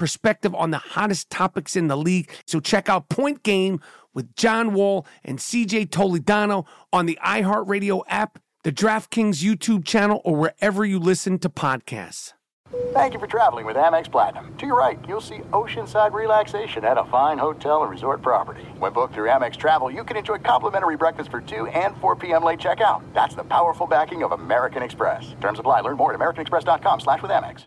perspective on the hottest topics in the league. So check out Point Game with John Wall and CJ Toledano on the iHeartRadio app, the DraftKings YouTube channel, or wherever you listen to podcasts. Thank you for traveling with Amex Platinum. To your right, you'll see oceanside relaxation at a fine hotel and resort property. When booked through Amex Travel, you can enjoy complimentary breakfast for 2 and 4 p.m. late checkout. That's the powerful backing of American Express. Terms apply. Learn more at americanexpress.com slash with Amex.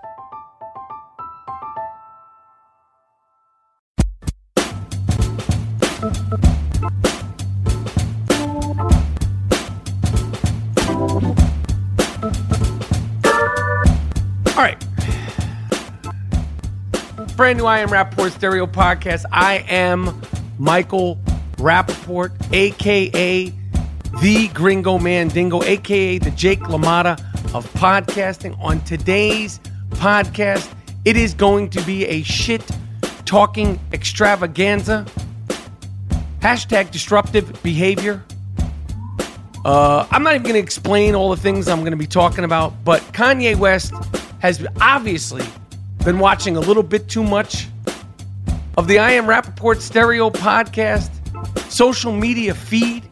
All right. Brand new I Am Rapaport Stereo Podcast. I am Michael Rapaport, aka the Gringo Mandingo, aka the Jake LaMotta of podcasting. On today's podcast, it is going to be a shit talking extravaganza. Hashtag disruptive behavior. Uh, I'm not even going to explain all the things I'm going to be talking about, but Kanye West has obviously been watching a little bit too much of the I Am Rapaport Stereo podcast, social media feed.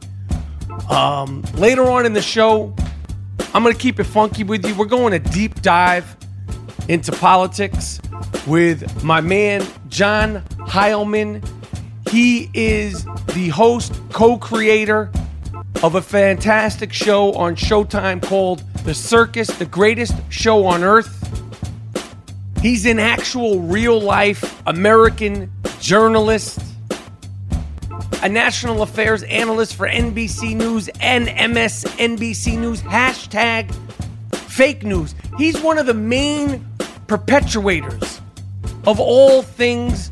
Um, later on in the show, I'm going to keep it funky with you. We're going a deep dive into politics with my man, John Heilemann. He is the host, co creator of a fantastic show on Showtime called The Circus, the greatest show on earth. He's an actual real life American journalist, a national affairs analyst for NBC News and MSNBC News. Hashtag fake news. He's one of the main perpetuators of all things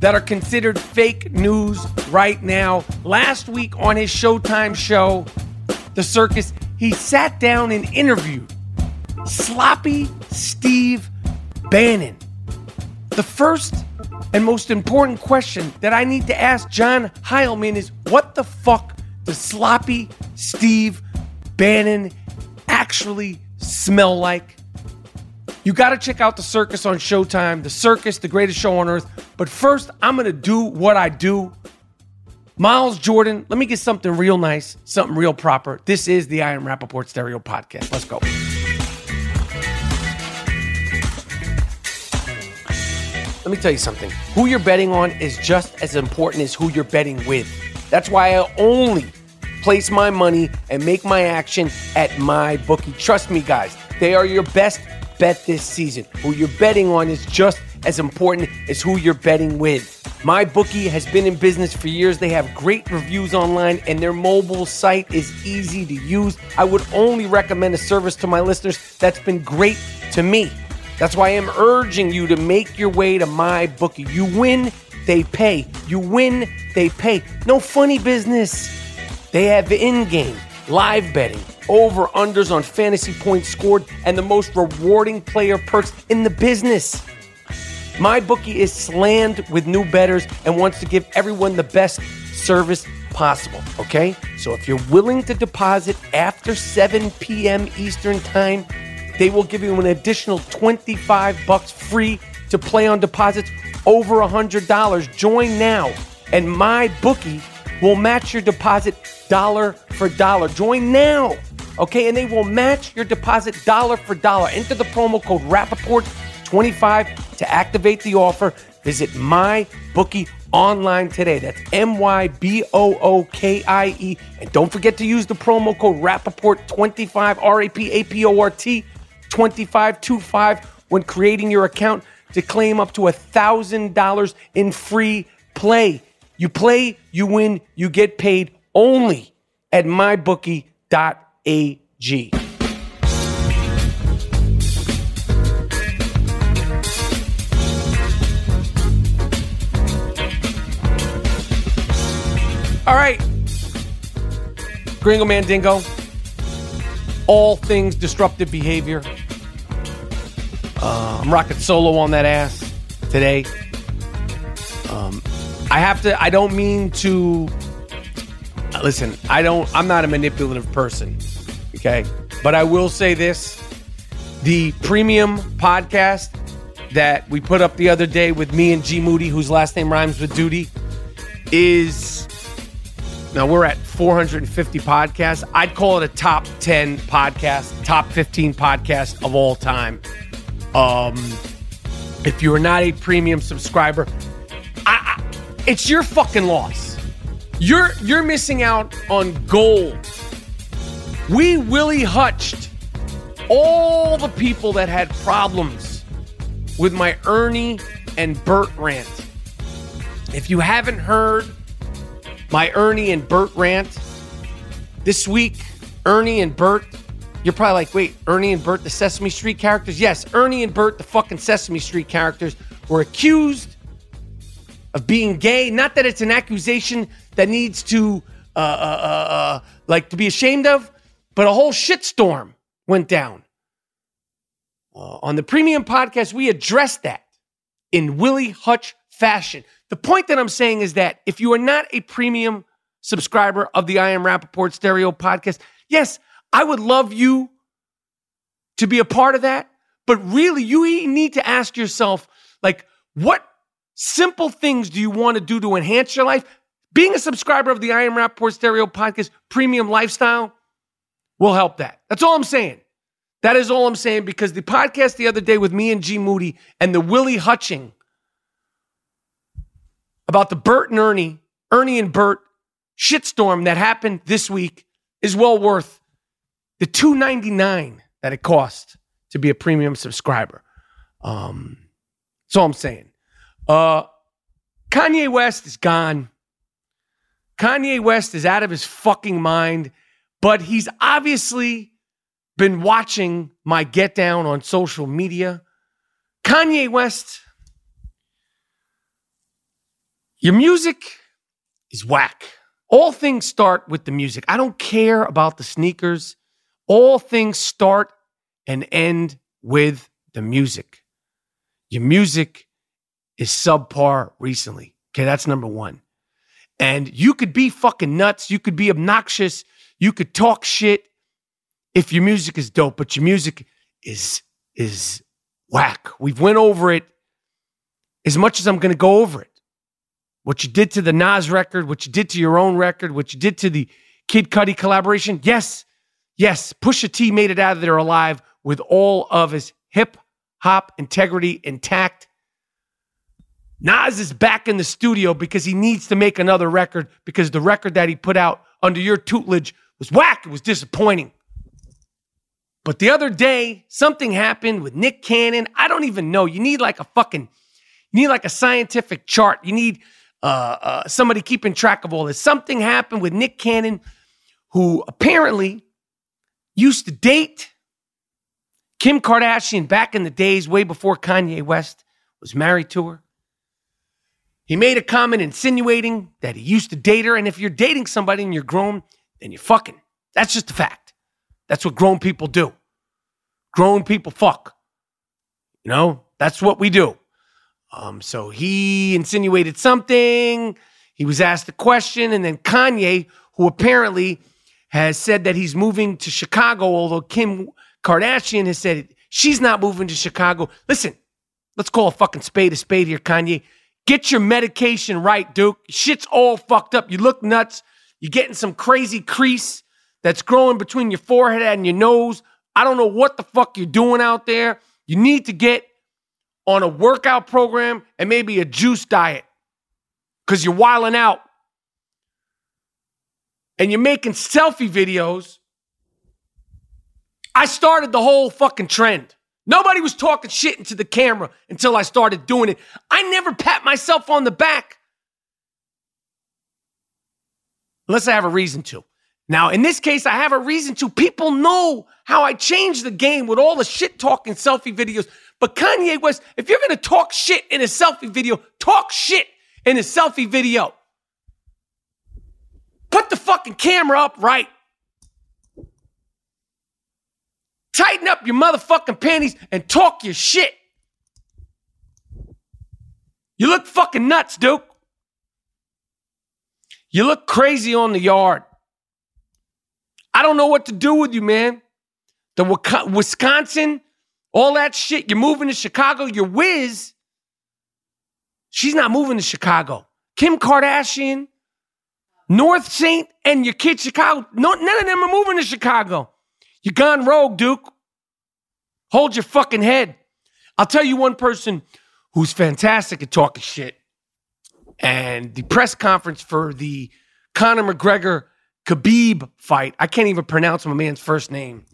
that are considered fake news right now. Last week on his Showtime show, The Circus, he sat down and interviewed Sloppy Steve Bannon. The first and most important question that I need to ask John Heilemann is what the fuck does Sloppy Steve Bannon actually smell like? You got to check out The Circus on Showtime. The Circus, the greatest show on earth. But first, I'm going to do what I do. Miles Jordan, let me get something real nice, something real proper. This is the I Am Rapaport Stereo Podcast. Let's go. Let me tell you something. Who you're betting on is just as important as who you're betting with. That's why I only place my money and make my action at MyBookie. Trust me, guys, they are your best bet this season. Who you're betting on is just as important as who you're betting with. MyBookie has been in business for years. They have great reviews online and their mobile site is easy to use. I would only recommend a service to my listeners that's been great to me. That's why I'm urging you to make your way to my bookie. You win, they pay. You win, they pay. No funny business. They have in game, live betting, over unders on fantasy points scored, and the most rewarding player perks in the business. MyBookie is slammed with new betters and wants to give everyone the best service possible, okay? So if you're willing to deposit after 7 p.m. Eastern Time, they will give you an additional 25 bucks free to play on deposits over $100. Join now, and my bookie will match your deposit dollar for dollar. Join now, okay? And they will match your deposit dollar for dollar. Enter the promo code Rapaport25 to activate the offer. Visit my bookie online today. That's M Y B O O K I E. And don't forget to use the promo code Rapaport25, R A P A P O R T 2525 when creating your account to claim up to $1,000 in free play. You play, you win, you get paid only at mybookie.ag. All right. Gringo Mandingo. All things disruptive behavior. Uh, I'm rocking solo on that ass today. Um, I have to, I don't mean to, listen, I don't, I'm not a manipulative person. Okay. But I will say this the premium podcast that we put up the other day with me and G Moody, whose last name rhymes with duty, is now we're at 450 podcasts. I'd call it a top 10 podcast, top 15 podcast of all time. Um, if you are not a premium subscriber, it's your fucking loss. You're you're missing out on gold. We Willie hutched all the people that had problems with my Ernie and Bert rant. If you haven't heard my Ernie and Bert rant. This week, Ernie and Bert, you're probably like, wait, Ernie and Bert, the Sesame Street characters? Yes, Ernie and Bert, the fucking Sesame Street characters, were accused of being gay. Not that it's an accusation that needs to, uh, uh, uh, uh like, to be ashamed of, but a whole shitstorm went down. Uh, on the premium podcast, we addressed that in Willie Hutch fashion. The point that I'm saying is that if you are not a premium subscriber of the I Am Rapaport Stereo podcast, yes, I would love you to be a part of that. But really, you need to ask yourself, like, what simple things do you want to do to enhance your life? Being a subscriber of the I Am Rapaport Stereo podcast premium lifestyle will help that. That's all I'm saying. That is all I'm saying because the podcast the other day with me and G Moody and the Willie Hutching about the Bert and Ernie, Ernie and Bert shitstorm that happened this week is well worth the 299 that it cost to be a premium subscriber. Um, that's all I'm saying. Uh, Kanye West is gone. Kanye West is out of his fucking mind, but he's obviously been watching my get down on social media. Kanye West your music is whack. All things start with the music. I don't care about the sneakers. All things start and end with the music. Your music is subpar recently. Okay, that's number one. And you could be fucking nuts. You could be obnoxious. You could talk shit if your music is dope, but your music is is whack. We've went over it as much as I'm going to go over it what you did to the Nas record, what you did to your own record, what you did to the Kid Cudi collaboration. Yes, yes, Pusha T made it out of there alive with all of his hip hop integrity intact. Nas is back in the studio because he needs to make another record because the record that he put out under your tutelage was whack. It was disappointing. But the other day, something happened with Nick Cannon. I don't even know. You need like a fucking, you need like a scientific chart. You need uh, uh, somebody keeping track of all this. Something happened with Nick Cannon, who apparently used to date Kim Kardashian back in the days, way before Kanye West was married to her. He made a comment insinuating that he used to date her. And if you're dating somebody and you're grown, then you're fucking. That's just a fact. That's what grown people do. Grown people fuck. You know, that's what we do. Um, so he insinuated something. He was asked a question, and then Kanye, who apparently has said that he's moving to Chicago, although Kim Kardashian has said she's not moving to Chicago. Listen, let's call a fucking spade a spade here, Kanye. Get your medication right, Duke. Shit's all fucked up. You look nuts. You're getting some crazy crease that's growing between your forehead and your nose. I don't know what the fuck you're doing out there. You need to get on a workout program and maybe a juice diet because you're wiling out. And you're making selfie videos. I started the whole fucking trend. Nobody was talking shit into the camera until I started doing it. I never pat myself on the back unless I have a reason to. Now, in this case, I have a reason to. People know how I changed the game with all the shit talking selfie videos. But Kanye West, if you're going to talk shit in a selfie video, talk shit in a selfie video. Put the fucking camera up right. Tighten up your motherfucking panties and talk your shit. You look fucking nuts, Duke. You look crazy on the yard. I don't know what to do with you, man. The Wisconsin, all that shit. You're moving to Chicago. You're whiz. She's not moving to Chicago. Kim Kardashian, North Saint, and your kid Chicago. No, none of them are moving to Chicago. You gone rogue, Duke. Hold your fucking head. I'll tell you one person who's fantastic at talking shit. And the press conference for the Conor McGregor Khabib fight. I can't even pronounce my man's first name.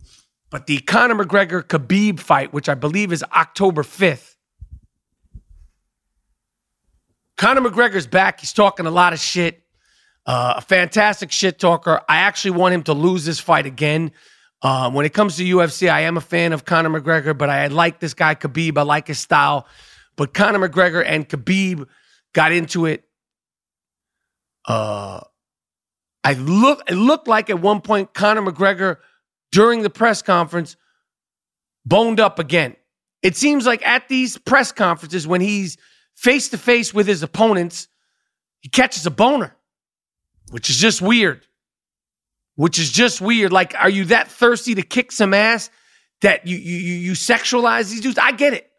But the Conor McGregor Khabib fight, which I believe is October 5th. Conor McGregor's back. He's talking a lot of shit. Uh, a fantastic shit talker. I actually want him to lose this fight again. Um, when it comes to UFC, I am a fan of Conor McGregor, but I like this guy Khabib. I like his style. But Conor McGregor and Khabib got into it. Uh, I look. It looked like at one point Conor McGregor during the press conference boned up again. It seems like at these press conferences when he's face to face with his opponents, he catches a boner, which is just weird. Which is just weird. Like, are you that thirsty to kick some ass that you you you sexualize these dudes? I get it.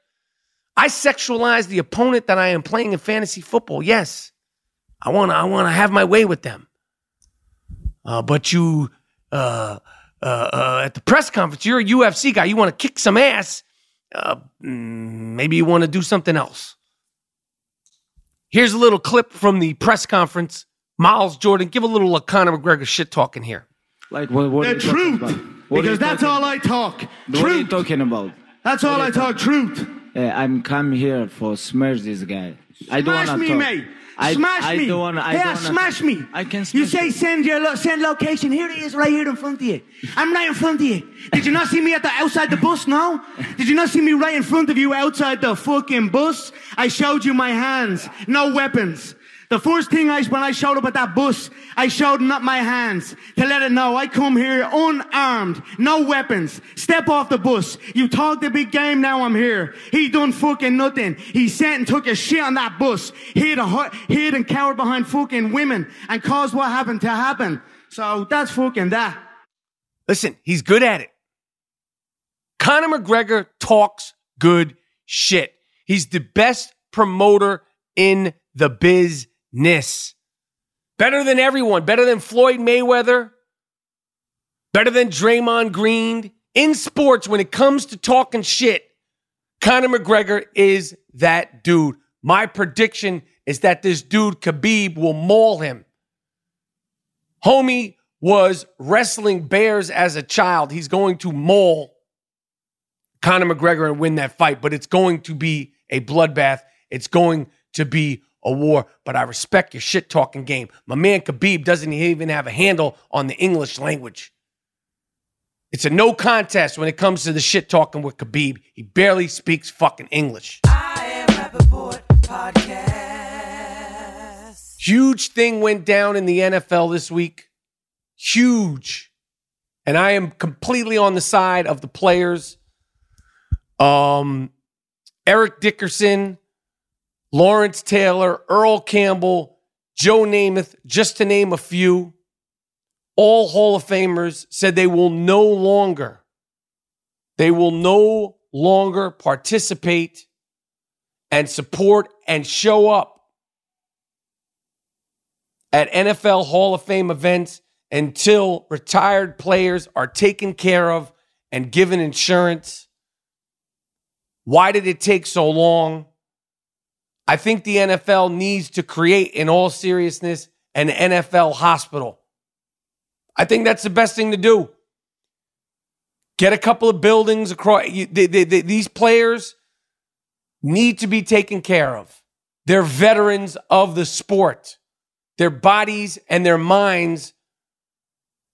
I sexualize the opponent that I am playing in fantasy football. Yes, I want to. I want to have my way with them. Uh, but you, uh, uh, uh, at the press conference, you're a UFC guy. You want to kick some ass. Uh, mm, maybe you want to do something else. Here's a little clip from the press conference. Miles Jordan, give a little Conor McGregor shit talking here. Like what? what the truth, because that's all I talk. What truth. are you talking about? That's all I talk. Truth. Uh, I'm come here for smash this guy. I don't Smash wanna me, talk. mate. I, smash I me. Don't wanna, I yeah, don't wanna smash me. I can smash You say send your lo- send location. Here it is, right here in front of you. I'm right in front of you. Did you not see me at the outside the bus? No. Did you not see me right in front of you outside the fucking bus? I showed you my hands, no weapons. The first thing I when I showed up at that bus, I showed not my hands to let it know I come here unarmed, no weapons. Step off the bus. You talk the big game. Now I'm here. He done fucking nothing. He sat and took a shit on that bus. Hid a hid and cowered behind fucking women and caused what happened to happen. So that's fucking that. Listen, he's good at it. Conor McGregor talks good shit. He's the best promoter in the business. Better than everyone, better than Floyd Mayweather, better than Draymond Green. In sports, when it comes to talking shit, Conor McGregor is that dude. My prediction is that this dude, Khabib, will maul him. Homie was wrestling bears as a child. He's going to maul Conor McGregor and win that fight, but it's going to be a bloodbath. It's going to be a war. But I respect your shit talking game. My man Khabib doesn't even have a handle on the English language. It's a no contest when it comes to the shit talking with Khabib. He barely speaks fucking English. Huge thing went down in the NFL this week. Huge. And I am completely on the side of the players. Um, Eric Dickerson, Lawrence Taylor, Earl Campbell, Joe Namath, just to name a few, all Hall of Famers said they will no longer, they will no longer participate and support and show up at NFL Hall of Fame events until retired players are taken care of and given insurance. Why did it take so long? I think the NFL needs to create, in all seriousness, an NFL hospital. I think that's the best thing to do. Get a couple of buildings across. They, they, they, these players need to be taken care of. They're veterans of the sport. Their bodies and their minds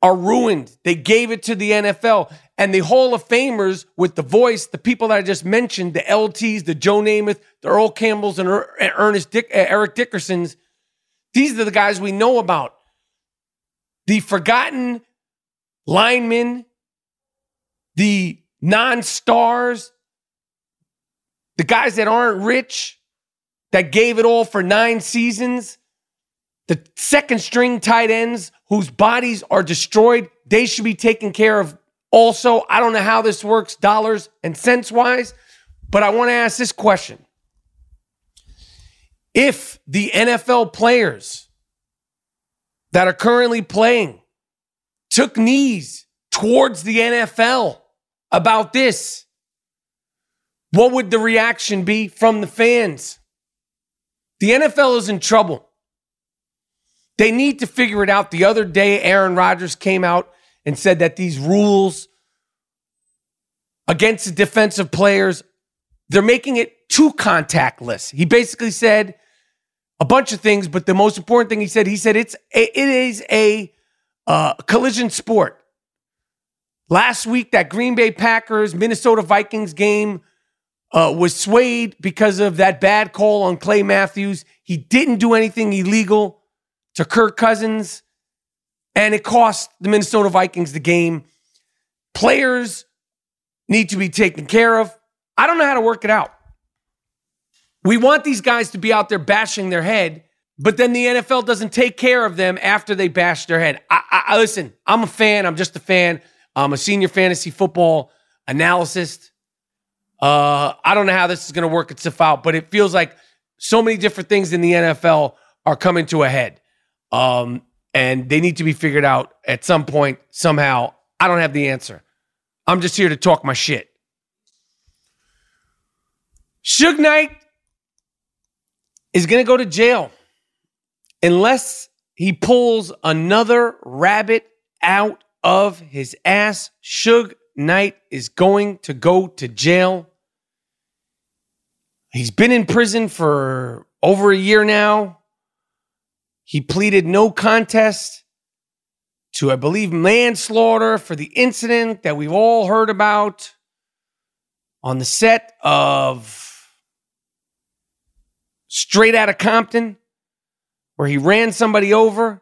are ruined. They gave it to the NFL. And the Hall of Famers with the voice, the people that I just mentioned, the LTs, the Joe Namath, the Earl Campbells, and Ernest Dick, uh, Eric Dickersons, these are the guys we know about. The forgotten linemen, the non stars, the guys that aren't rich, that gave it all for nine seasons, the second string tight ends whose bodies are destroyed, they should be taken care of also. I don't know how this works dollars and cents wise, but I want to ask this question. If the NFL players that are currently playing took knees towards the NFL about this, what would the reaction be from the fans? The NFL is in trouble. They need to figure it out. The other day, Aaron Rodgers came out and said that these rules against defensive players, they're making it too contactless. He basically said a bunch of things, but the most important thing he said, he said it's a, it is a uh, collision sport. Last week, that Green Bay Packers Minnesota Vikings game uh, was swayed because of that bad call on Clay Matthews. He didn't do anything illegal to Kirk Cousins, and it cost the Minnesota Vikings the game. Players need to be taken care of. I don't know how to work it out. We want these guys to be out there bashing their head, but then the NFL doesn't take care of them after they bash their head. I, I, listen, I'm a fan. I'm just a fan. I'm a senior fantasy football analyst. Uh, I don't know how this is going to work itself out, but it feels like so many different things in the NFL are coming to a head. Um, and they need to be figured out at some point, somehow. I don't have the answer. I'm just here to talk my shit. Suge Knight is going to go to jail unless he pulls another rabbit out of his ass. Suge Knight is going to go to jail. He's been in prison for over a year now. He pleaded no contest to, I believe, manslaughter for the incident that we've all heard about on the set of Straight Outta Compton, where he ran somebody over.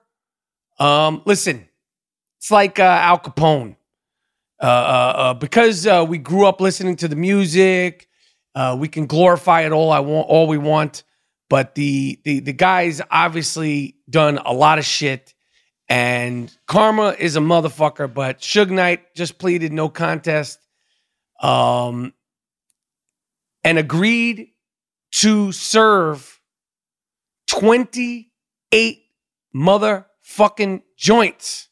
Um, listen, it's like uh, Al Capone. Uh, uh, uh because uh, we grew up listening to the music, uh, we can glorify it all I want, all we want. But the the the guy's obviously done a lot of shit, and karma is a motherfucker. But Suge Knight just pleaded no contest, um, and agreed to serve twenty eight motherfucking joints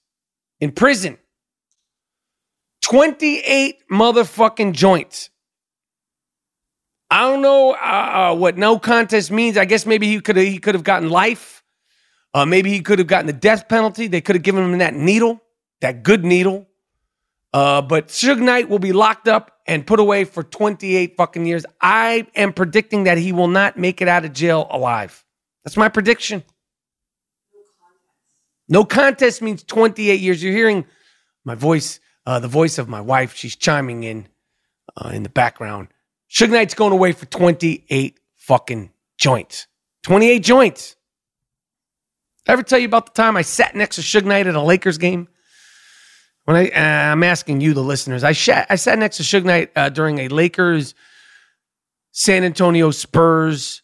in prison. 28 motherfucking joints. I don't know uh, uh, what no contest means. I guess maybe he could he could have gotten life. Uh, maybe he could have gotten the death penalty. They could have given him that needle, that good needle. Uh, but Suge Knight will be locked up and put away for 28 fucking years. I am predicting that he will not make it out of jail alive. That's my prediction. No contest means 28 years. You're hearing my voice, uh, the voice of my wife. She's chiming in in the background. Suge Knight's going away for 28 fucking joints. 28 joints. Ever tell you about the time I sat next to Suge Knight at a Lakers game? When I, uh, I'm asking you, the listeners, I, sh- I sat next to Suge Knight uh, during a Lakers San Antonio Spurs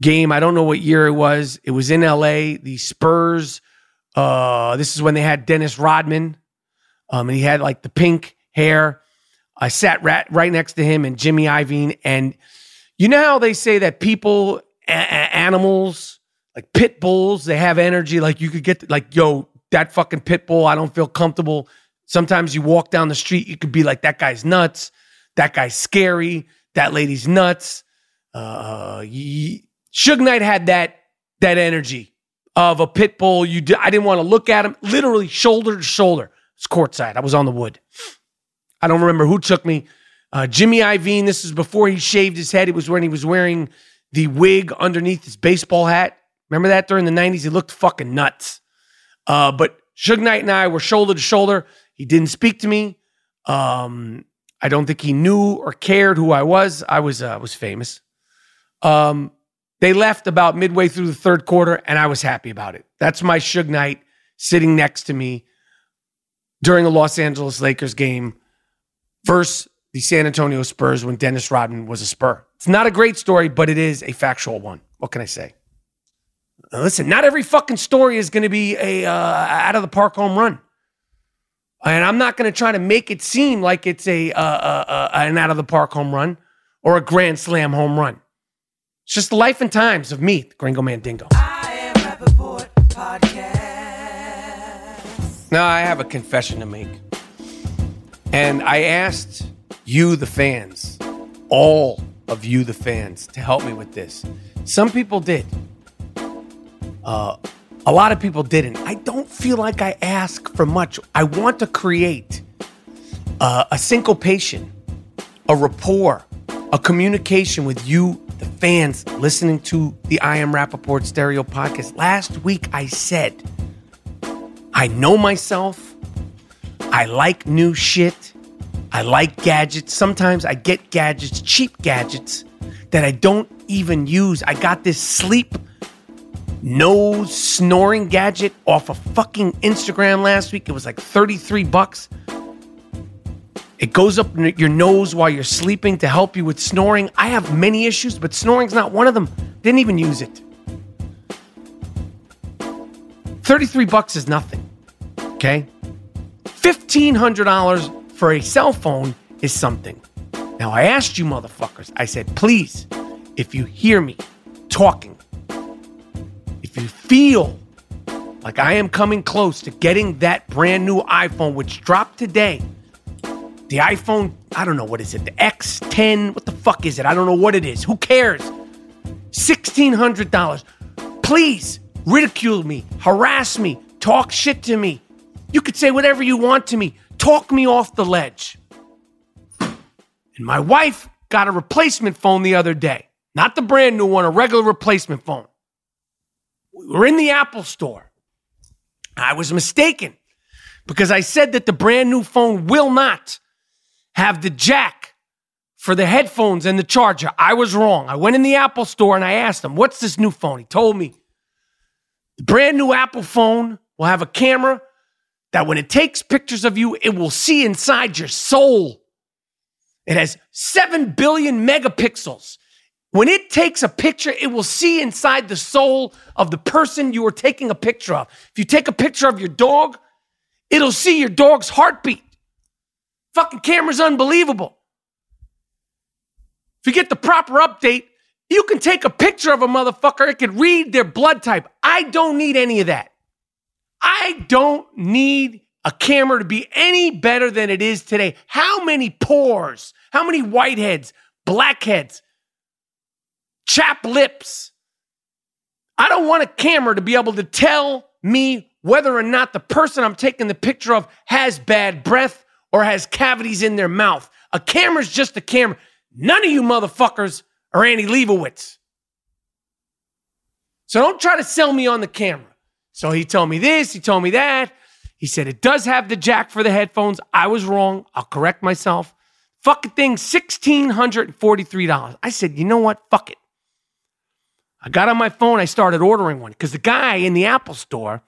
game. I don't know what year it was. It was in LA. The Spurs. Uh, this is when they had Dennis Rodman. Um, and he had like the pink hair. I sat right, right next to him and Jimmy Iovine. And you know how they say that people, a- a- animals, like pit bulls, they have energy. Like you could get, like, yo, that fucking pit bull, I don't feel comfortable. Sometimes you walk down the street, you could be like, that guy's nuts. That guy's scary. That lady's nuts. Uh, y- Suge Knight had that that energy of a pit bull. You, d- I didn't want to look at him. Literally shoulder to shoulder. It's courtside. I was on the wood. I don't remember who took me. Uh, Jimmy Iovine. This is before he shaved his head. It was when he was wearing the wig underneath his baseball hat. Remember that during the '90s? He looked fucking nuts. Uh, but Suge Knight and I were shoulder to shoulder. He didn't speak to me. Um, I don't think he knew or cared who I was. I was uh, was famous. Um, they left about midway through the third quarter, and I was happy about it. That's my Suge Knight sitting next to me during a Los Angeles Lakers game versus the San Antonio Spurs when Dennis Rodman was a Spur. It's not a great story, but it is a factual one. What can I say? Now, listen, not every fucking story is going to be a uh, out of the park home run. And I'm not going to try to make it seem like it's a uh, uh, uh, an out of the park home run or a grand slam home run. It's just the life and times of me, the Gringo Mandingo. Now I have a confession to make. And I asked you, the fans, all of you, the fans, to help me with this. Some people did. Uh, a lot of people didn't. I don't feel like I ask for much. I want to create uh, a syncopation, a rapport, a communication with you, the fans, listening to the I Am Rapaport Stereo podcast. Last week I said, I know myself. I like new shit. I like gadgets. Sometimes I get gadgets, cheap gadgets, that I don't even use. I got this sleep nose snoring gadget off of fucking Instagram last week. It was like 33 bucks. It goes up your nose while you're sleeping to help you with snoring. I have many issues, but snoring's not one of them. Didn't even use it. 33 bucks is nothing. Okay? $1,500 for a cell phone is something. Now, I asked you motherfuckers, I said, please, if you hear me talking, if you feel like I am coming close to getting that brand new iPhone, which dropped today, the iPhone, I don't know what is it, the X10, what the fuck is it? I don't know what it is. Who cares? $1,600. Please ridicule me, harass me, talk shit to me. You could say whatever you want to me. Talk me off the ledge. And my wife got a replacement phone the other day. Not the brand new one, a regular replacement phone. We were in the Apple store. I was mistaken because I said that the brand new phone will not have the jack for the headphones and the charger. I was wrong. I went in the Apple store and I asked him, What's this new phone? He told me the brand new Apple phone will have a camera that when it takes pictures of you, it will see inside your soul. It has 7 billion megapixels. When it takes a picture, it will see inside the soul of the person you are taking a picture of. If you take a picture of your dog, it'll see your dog's heartbeat. Fucking camera's unbelievable. If you get the proper update, you can take a picture of a motherfucker, it can read their blood type. I don't need any of that. I don't need a camera to be any better than it is today. How many pores, how many whiteheads, blackheads, chap lips? I don't want a camera to be able to tell me whether or not the person I'm taking the picture of has bad breath or has cavities in their mouth. A camera's just a camera. None of you motherfuckers are Annie Leibovitz. So don't try to sell me on the camera. So he told me this, he told me that. He said it does have the jack for the headphones. I was wrong. I'll correct myself. Fucking thing, $1,643. I said, you know what? Fuck it. I got on my phone. I started ordering one because the guy in the Apple store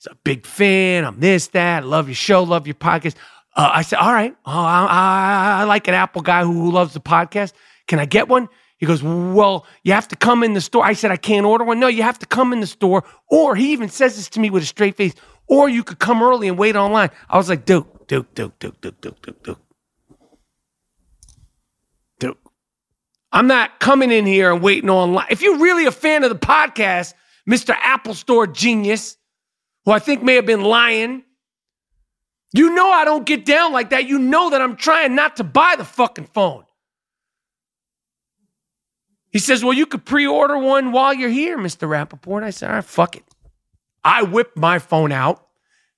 is a big fan. I'm this, that. I Love your show. Love your podcast. Uh, I said, all right. Oh, I, I, I like an Apple guy who, who loves the podcast. Can I get one? He goes, Well, you have to come in the store. I said, I can't order one. No, you have to come in the store. Or he even says this to me with a straight face, or you could come early and wait online. I was like, Duke, Duke, Duke, Duke, Duke, Duke, Duke, Duke. Duke. I'm not coming in here and waiting online. If you're really a fan of the podcast, Mr. Apple Store genius, who I think may have been lying, you know I don't get down like that. You know that I'm trying not to buy the fucking phone. He says, Well, you could pre order one while you're here, Mr. Rapaport. I said, All right, fuck it. I whip my phone out,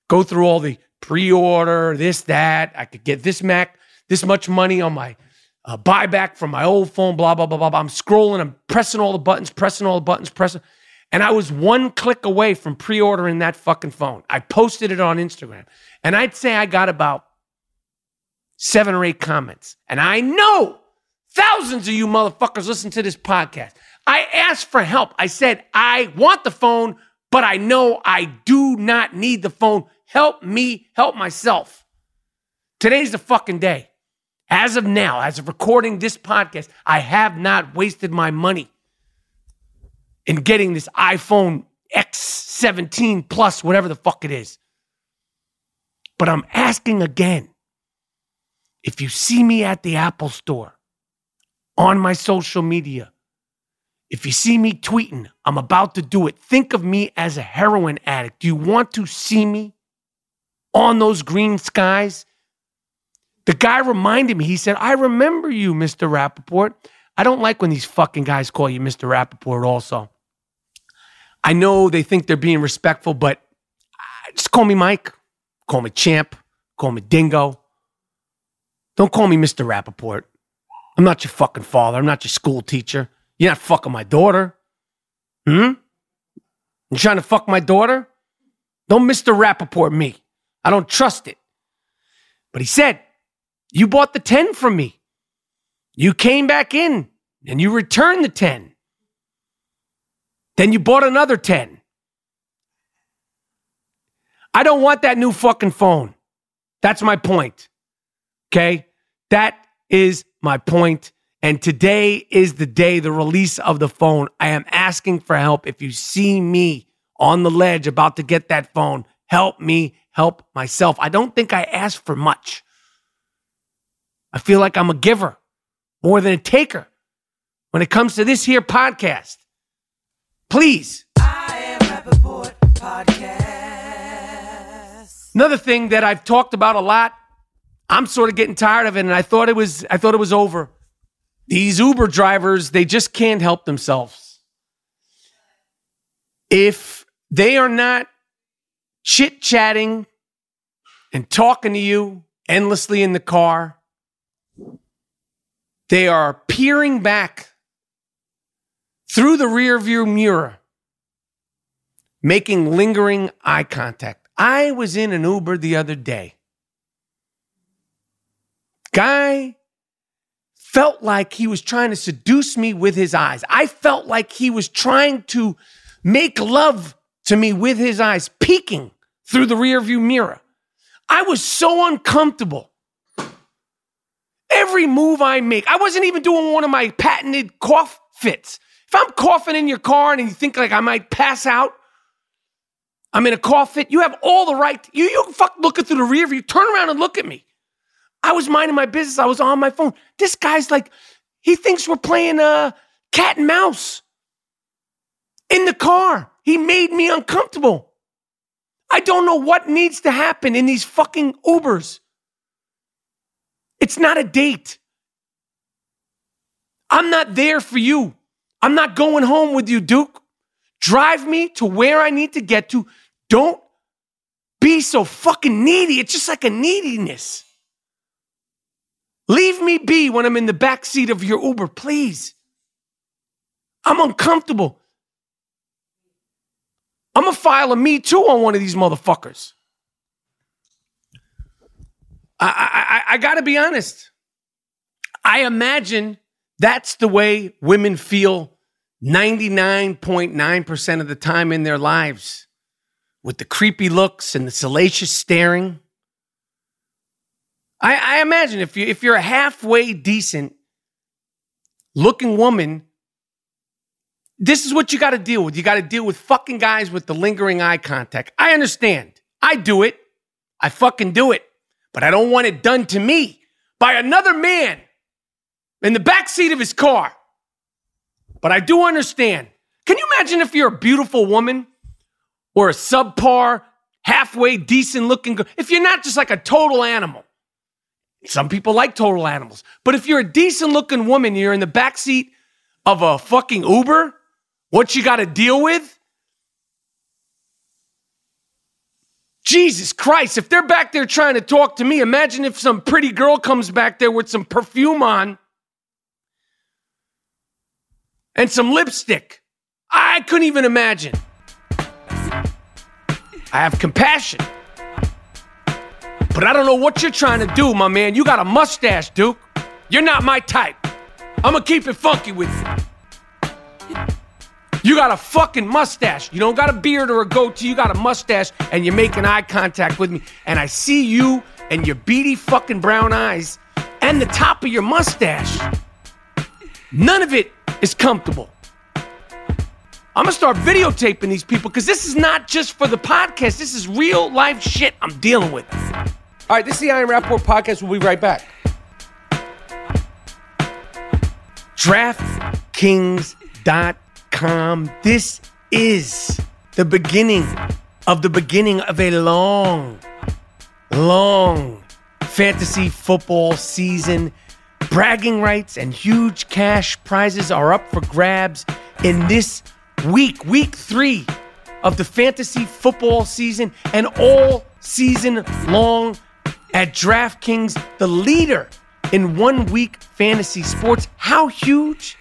go through all the pre order, this, that. I could get this Mac, this much money on my uh, buyback from my old phone, blah, blah, blah, blah, blah. I'm scrolling, I'm pressing all the buttons, pressing all the buttons, pressing. And I was one click away from pre ordering that fucking phone. I posted it on Instagram. And I'd say I got about seven or eight comments. And I know thousands of you motherfuckers listen to this podcast. I asked for help. I said, I want the phone, but I know I do not need the phone. Help me help myself. Today's the fucking day. As of now, as of recording this podcast, I have not wasted my money in getting this iPhone X17 Plus, whatever the fuck it is. But I'm asking again if you see me at the Apple store, on my social media, if you see me tweeting, I'm about to do it. Think of me as a heroin addict. Do you want to see me on those green skies? The guy reminded me, he said, I remember you, Mr. Rapaport. I don't like when these fucking guys call you Mr. Rapaport, also. I know they think they're being respectful, but uh, just call me Mike. Call me Champ. Call me Dingo. Don't call me Mr. Rapaport. I'm not your fucking father. I'm not your school teacher. You're not fucking my daughter. Hmm? You trying to fuck my daughter? Don't Mr. Rapaport me. I don't trust it. But he said, You bought the 10 from me. You came back in and you returned the 10. Then you bought another 10. I don't want that new fucking phone. That's my point. Okay? That is my point. And today is the day, the release of the phone. I am asking for help. If you see me on the ledge about to get that phone, help me help myself. I don't think I ask for much. I feel like I'm a giver more than a taker when it comes to this here podcast. Please. I am Board Podcast. Another thing that I've talked about a lot, I'm sort of getting tired of it, and I thought it was I thought it was over. These Uber drivers, they just can't help themselves. If they are not chit chatting and talking to you endlessly in the car, they are peering back through the rearview mirror, making lingering eye contact. I was in an Uber the other day. Guy felt like he was trying to seduce me with his eyes. I felt like he was trying to make love to me with his eyes, peeking through the rearview mirror. I was so uncomfortable. Every move I make, I wasn't even doing one of my patented cough fits. If I'm coughing in your car and you think like I might pass out, I'm in a cough fit, you have all the right. You you fuck looking through the rear view, turn around and look at me. I was minding my business. I was on my phone. This guy's like, he thinks we're playing uh, cat and mouse in the car. He made me uncomfortable. I don't know what needs to happen in these fucking Ubers. It's not a date. I'm not there for you. I'm not going home with you, Duke. Drive me to where I need to get to. Don't be so fucking needy. It's just like a neediness. Leave me be when I'm in the back seat of your Uber, please. I'm uncomfortable. I'm gonna file a me too on one of these motherfuckers. I, I, I gotta be honest. I imagine that's the way women feel 99.9% of the time in their lives with the creepy looks and the salacious staring. I, I imagine if, you, if you're a halfway decent, looking woman, this is what you got to deal with. You got to deal with fucking guys with the lingering eye contact. I understand. I do it. I fucking do it. But I don't want it done to me by another man in the back seat of his car. But I do understand. Can you imagine if you're a beautiful woman or a subpar, halfway decent looking girl? If you're not just like a total animal. Some people like total animals. But if you're a decent looking woman, you're in the back seat of a fucking Uber, what you got to deal with? Jesus Christ, if they're back there trying to talk to me, imagine if some pretty girl comes back there with some perfume on and some lipstick. I couldn't even imagine. I have compassion. But I don't know what you're trying to do, my man. You got a mustache, Duke. You're not my type. I'm gonna keep it funky with you. You got a fucking mustache. You don't got a beard or a goatee. You got a mustache, and you're making eye contact with me. And I see you and your beady fucking brown eyes and the top of your mustache. None of it is comfortable. I'm gonna start videotaping these people because this is not just for the podcast. This is real life shit I'm dealing with. All right, this is the I Am Rapaport podcast. We'll be right back. DraftKings.com. This is the beginning of the beginning of a long, long fantasy football season. Bragging rights and huge cash prizes are up for grabs in this week, week three of the fantasy football season and all season long at DraftKings, the leader in one week fantasy sports. How huge?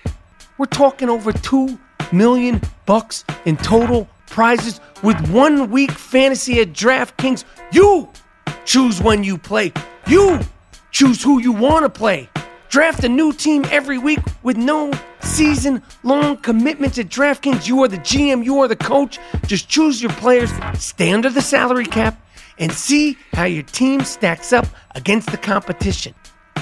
We're talking over 2 million bucks in total prizes with one week fantasy at DraftKings. You choose when you play. You choose who you want to play. Draft a new team every week with no season long commitments at DraftKings. You are the GM, you are the coach. Just choose your players, stay under the salary cap, and see how your team stacks up against the competition.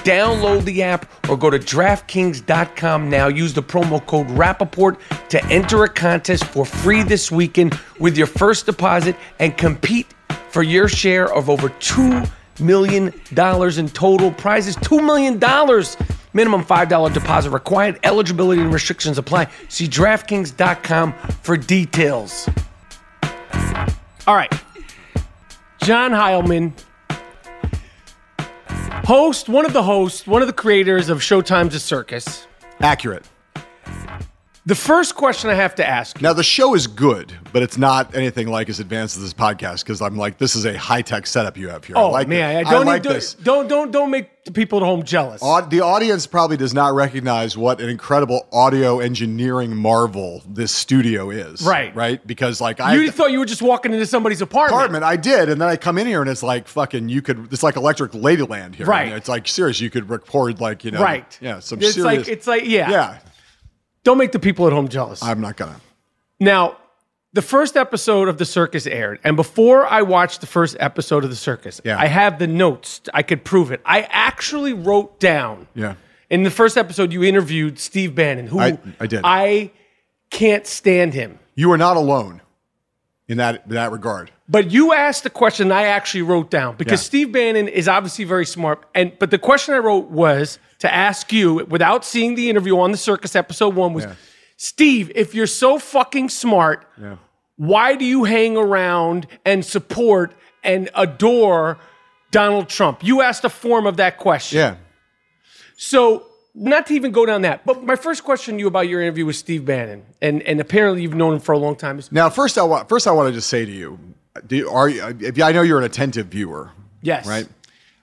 Download the app or go to DraftKings.com now. Use the promo code Rapaport to enter a contest for free this weekend with your first deposit and compete for your share of over $2 million in total prizes. $2 million. Minimum $5 deposit required. Eligibility and restrictions apply. See DraftKings.com for details. All right. John Heilemann, host, one of the hosts, one of the creators of Showtime's A Circus. Accurate. The first question I have to ask Now the show is good, but it's not anything like as advanced as this podcast because I'm like, this is a high tech setup you have here. I Oh like man, it. I don't like need this. don't don't don't make the people at home jealous. Aud- the audience probably does not recognize what an incredible audio engineering marvel this studio is. Right. Right. Because like I you thought you were just walking into somebody's apartment. apartment, I did, and then I come in here and it's like fucking. You could. It's like electric ladyland here. Right. It's like serious. You could record like you know. Right. Yeah. Some shit. It's serious. like it's like yeah. yeah. Don't make the people at home jealous. I'm not gonna. Now, the first episode of The Circus aired, and before I watched the first episode of The Circus, Yeah. I have the notes. I could prove it. I actually wrote down. Yeah. In the first episode, you interviewed Steve Bannon, who I- I did. I can't stand him. You are not alone in that in that regard. But you asked the question I actually wrote down because Yeah. Steve Bannon is obviously very smart. And but the question I wrote was to ask you, without seeing the interview on the circus episode one, was Yeah. Steve, if you're so fucking smart, Yeah. why do you hang around and support and adore Donald Trump? You asked a form of that question. Yeah. So, not to even go down that, but my first question to you about your interview with Steve Bannon, and, and apparently you've known him for a long time, Now, first I want first I want to just say to you, do you, are you, I know you're an attentive viewer, yes. right?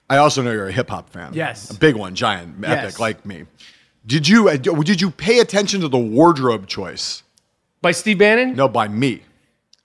I also know you're a hip hop fan. Yes. a big one, giant, epic, Yes. like me. Did you uh, did you pay attention to the wardrobe choice? By Steve Bannon? No, by me.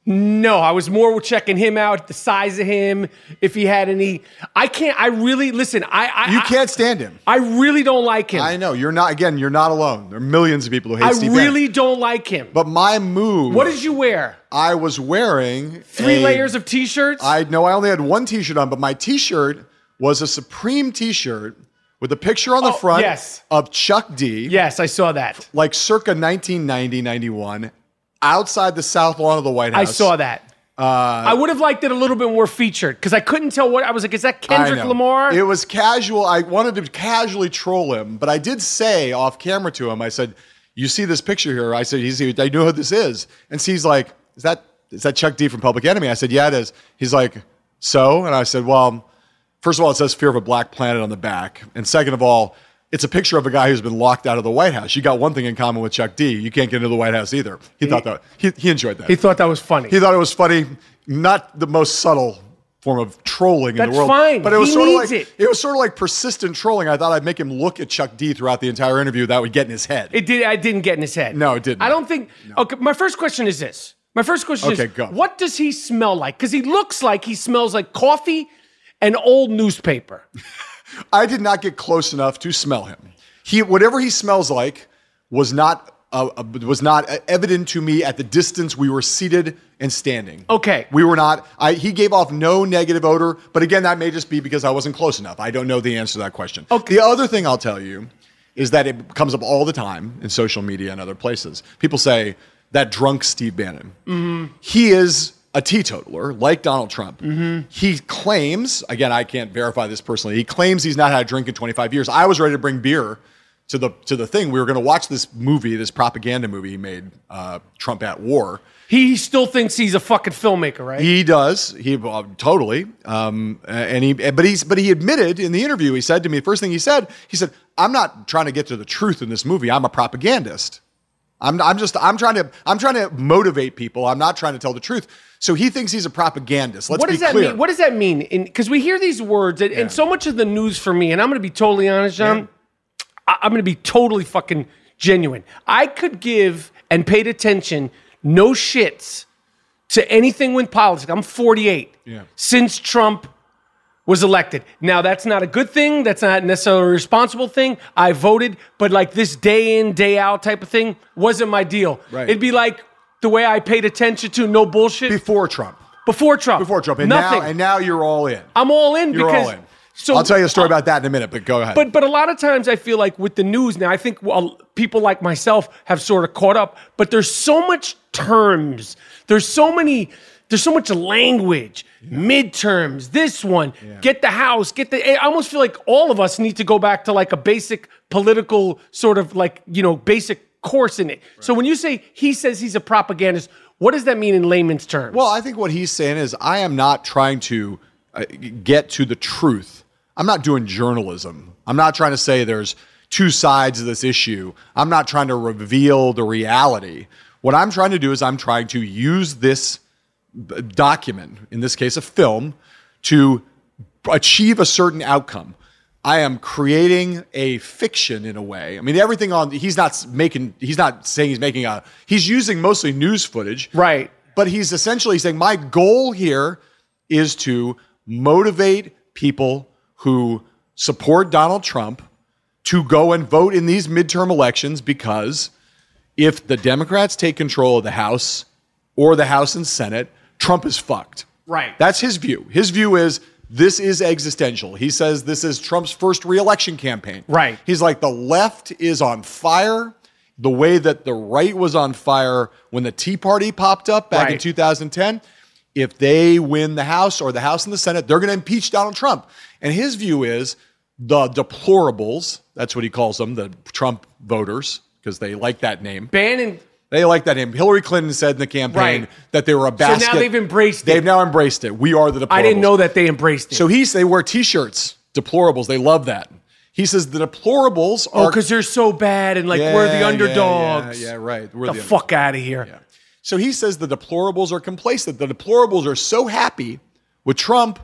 No, I was more checking him out, the size of him, if he had any. I can't. I really listen. I. I You can't stand him. I, really don't like him. I know you're not. Again, you're not alone. There are millions of people who hate I Steve really Bannon. don't like him. But my move. what did you wear? I was wearing Three a- layers of t-shirts. I know I only had one T-shirt on, but my T-shirt was a Supreme T-shirt with a picture on the Oh, front yes. of Chuck D. Yes, I saw that. like circa 1990, 91, outside the south lawn of the White House. I saw that. Uh, I would have liked it a little bit more featured because I couldn't tell what I was like. Is that Kendrick. Lamar? It was casual. I wanted to casually troll him, but I did say off camera to him, I said, You see this picture here? I said, he's, I know who this is. And he's like, Is that is that Chuck D from Public Enemy? I said, Yeah, it is. He's like, So? And I said, Well, first of all, it says Fear of a Black Planet on the back. And second of all, it's a picture of a guy who's been locked out of the White House. You got one thing in common with Chuck D. You can't get into the White House either. He, thought that he, he enjoyed that. he thought that was funny. He thought it was funny, not the most subtle form of trolling in the world. fine. But it was He sort of like needs it. was sort of like persistent trolling. I thought I'd make him look at Chuck D throughout the entire interview. That would get in his head. It did. I didn't get in his head. No, it didn't. I don't think. Okay, my first question is this. My first question Okay, is, go. what does he smell like? Because he looks like he smells like coffee and old newspaper. I did not get close enough to smell him. He whatever he smells like was not uh, uh, was not evident to me at the distance we were seated and standing. Okay. we were not. I he gave off no negative odor, but again, that may just be because I wasn't close enough. I don't know the answer to that question. Okay. The other thing I'll tell you is that it comes up all the time in social media and other places. People say that drunk Steve Bannon. Mm-hmm. He is a teetotaler, like Donald Trump. Mm-hmm. He claims, again, I can't verify this personally. He claims he's not had a drink in 25 years. I was ready to bring beer to the to the thing. We were going to watch this movie, this propaganda movie he made, uh, Trump at War. He still thinks he's a fucking filmmaker, right? He does. He uh, totally. Um, and he, but he's, but he admitted in the interview. He said to me, the first thing he said, he said, "I'm not trying to get to the truth in this movie. I'm a propagandist. I'm, I'm just, I'm trying to, I'm trying to motivate people. I'm not trying to tell the truth." So he thinks he's a propagandist. Let's what be does that clear. mean? What does that mean? Because we hear these words, and, and so much of the news for me, and I'm going to be totally honest, John. I, I'm going to be totally fucking genuine. I could give and paid attention, no shits, to anything with politics. I'm 48. Yeah. Since Trump was elected. Now that's not a good thing. That's not necessarily a responsible thing. I voted, but like this day in, day out type of thing wasn't my deal. Right. It'd be like the way I paid attention to no bullshit before Trump? before Trump. Before Trump, and Nothing. now, and now you're all in. I'm all in You're because all in. So I'll tell you a story about that in a minute. But go ahead. But but a lot of times I feel like with the news now, I think well, people like myself have sort of caught up. But there's so much terms. There's so many. There's so much language. Midterms. This one. Get the house. Get the. I almost feel like all of us need to go back to like a basic political sort of like you know basic course in it. So when you say he says he's a propagandist, what does that mean in layman's terms? Well, I think what he's saying is I am not trying to uh, get to the truth. I'm not doing journalism. I'm not trying to say there's two sides of this issue. I'm not trying to reveal the reality. What I'm trying to do is I'm trying to use this document, in this case a film, to achieve a certain outcome. I am creating a fiction in a way. I mean, everything on he's not making. He's not saying he's making a. He's using mostly news footage, Right. But he's essentially saying my goal here is to motivate people who support Donald Trump to go and vote in these midterm elections because if the Democrats take control of the House or the House and Senate, Trump is fucked. Right. That's his view. His view is this is existential. He says this is Trump's first reelection campaign. Right. He's like the left is on fire the way that the right was on fire when the Tea Party popped up back in 2010. If they win the House or the House and the Senate, they're going to impeach Donald Trump. And his view is the deplorables, that's what he calls them, the Trump voters, because they like that name. Bannon. They like that name. Hillary Clinton said in the campaign Right. that they were a basket. So now they've embraced it. They've now embraced it. We are the deplorables. I didn't know that they embraced it. So he's they wear T-shirts, deplorables. They love that. He says the deplorables Oh, are because they're so bad and like we're Yeah, the yeah, underdogs. Yeah, yeah, right. We're the, the fuck out of here. So he says the deplorables are complacent. The deplorables are so happy with Trump,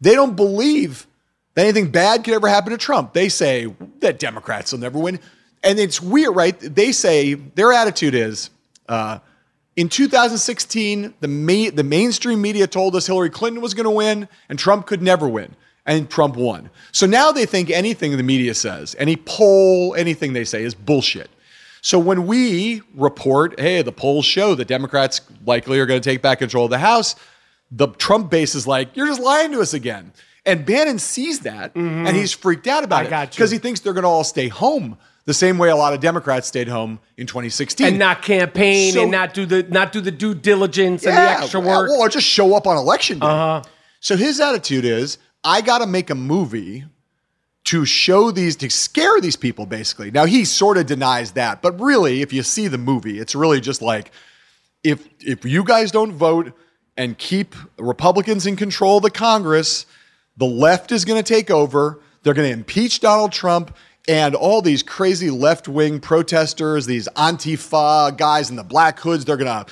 they don't believe that anything bad could ever happen to Trump. They say that Democrats will never win. And it's weird, right? They say their attitude is uh, in 2016, the, ma- the mainstream media told us Hillary Clinton was going to win and Trump could never win. And Trump won. So now they think anything the media says, any poll, anything they say is bullshit. So when we report, hey, the polls show that Democrats likely are going to take back control of the House, the Trump base is like, you're just lying to us again. And Bannon sees that and he's freaked out about Mm-hmm. I it because he thinks they're going to all stay home the same way a lot of Democrats stayed home in 2016. and not campaign So- and not do the not do the due diligence and the extra work. Or just show up on election day. Uh-huh. So his attitude is, I got to make a movie to show these, to scare these people, basically. Now he sort of denies that, but really, if you see the movie, it's really just like, if if you guys don't vote and keep Republicans in control of the Congress, the left is going to take over. They're going to impeach Donald Trump and all these crazy left-wing protesters, these Antifa guys in the black hoods, they're going to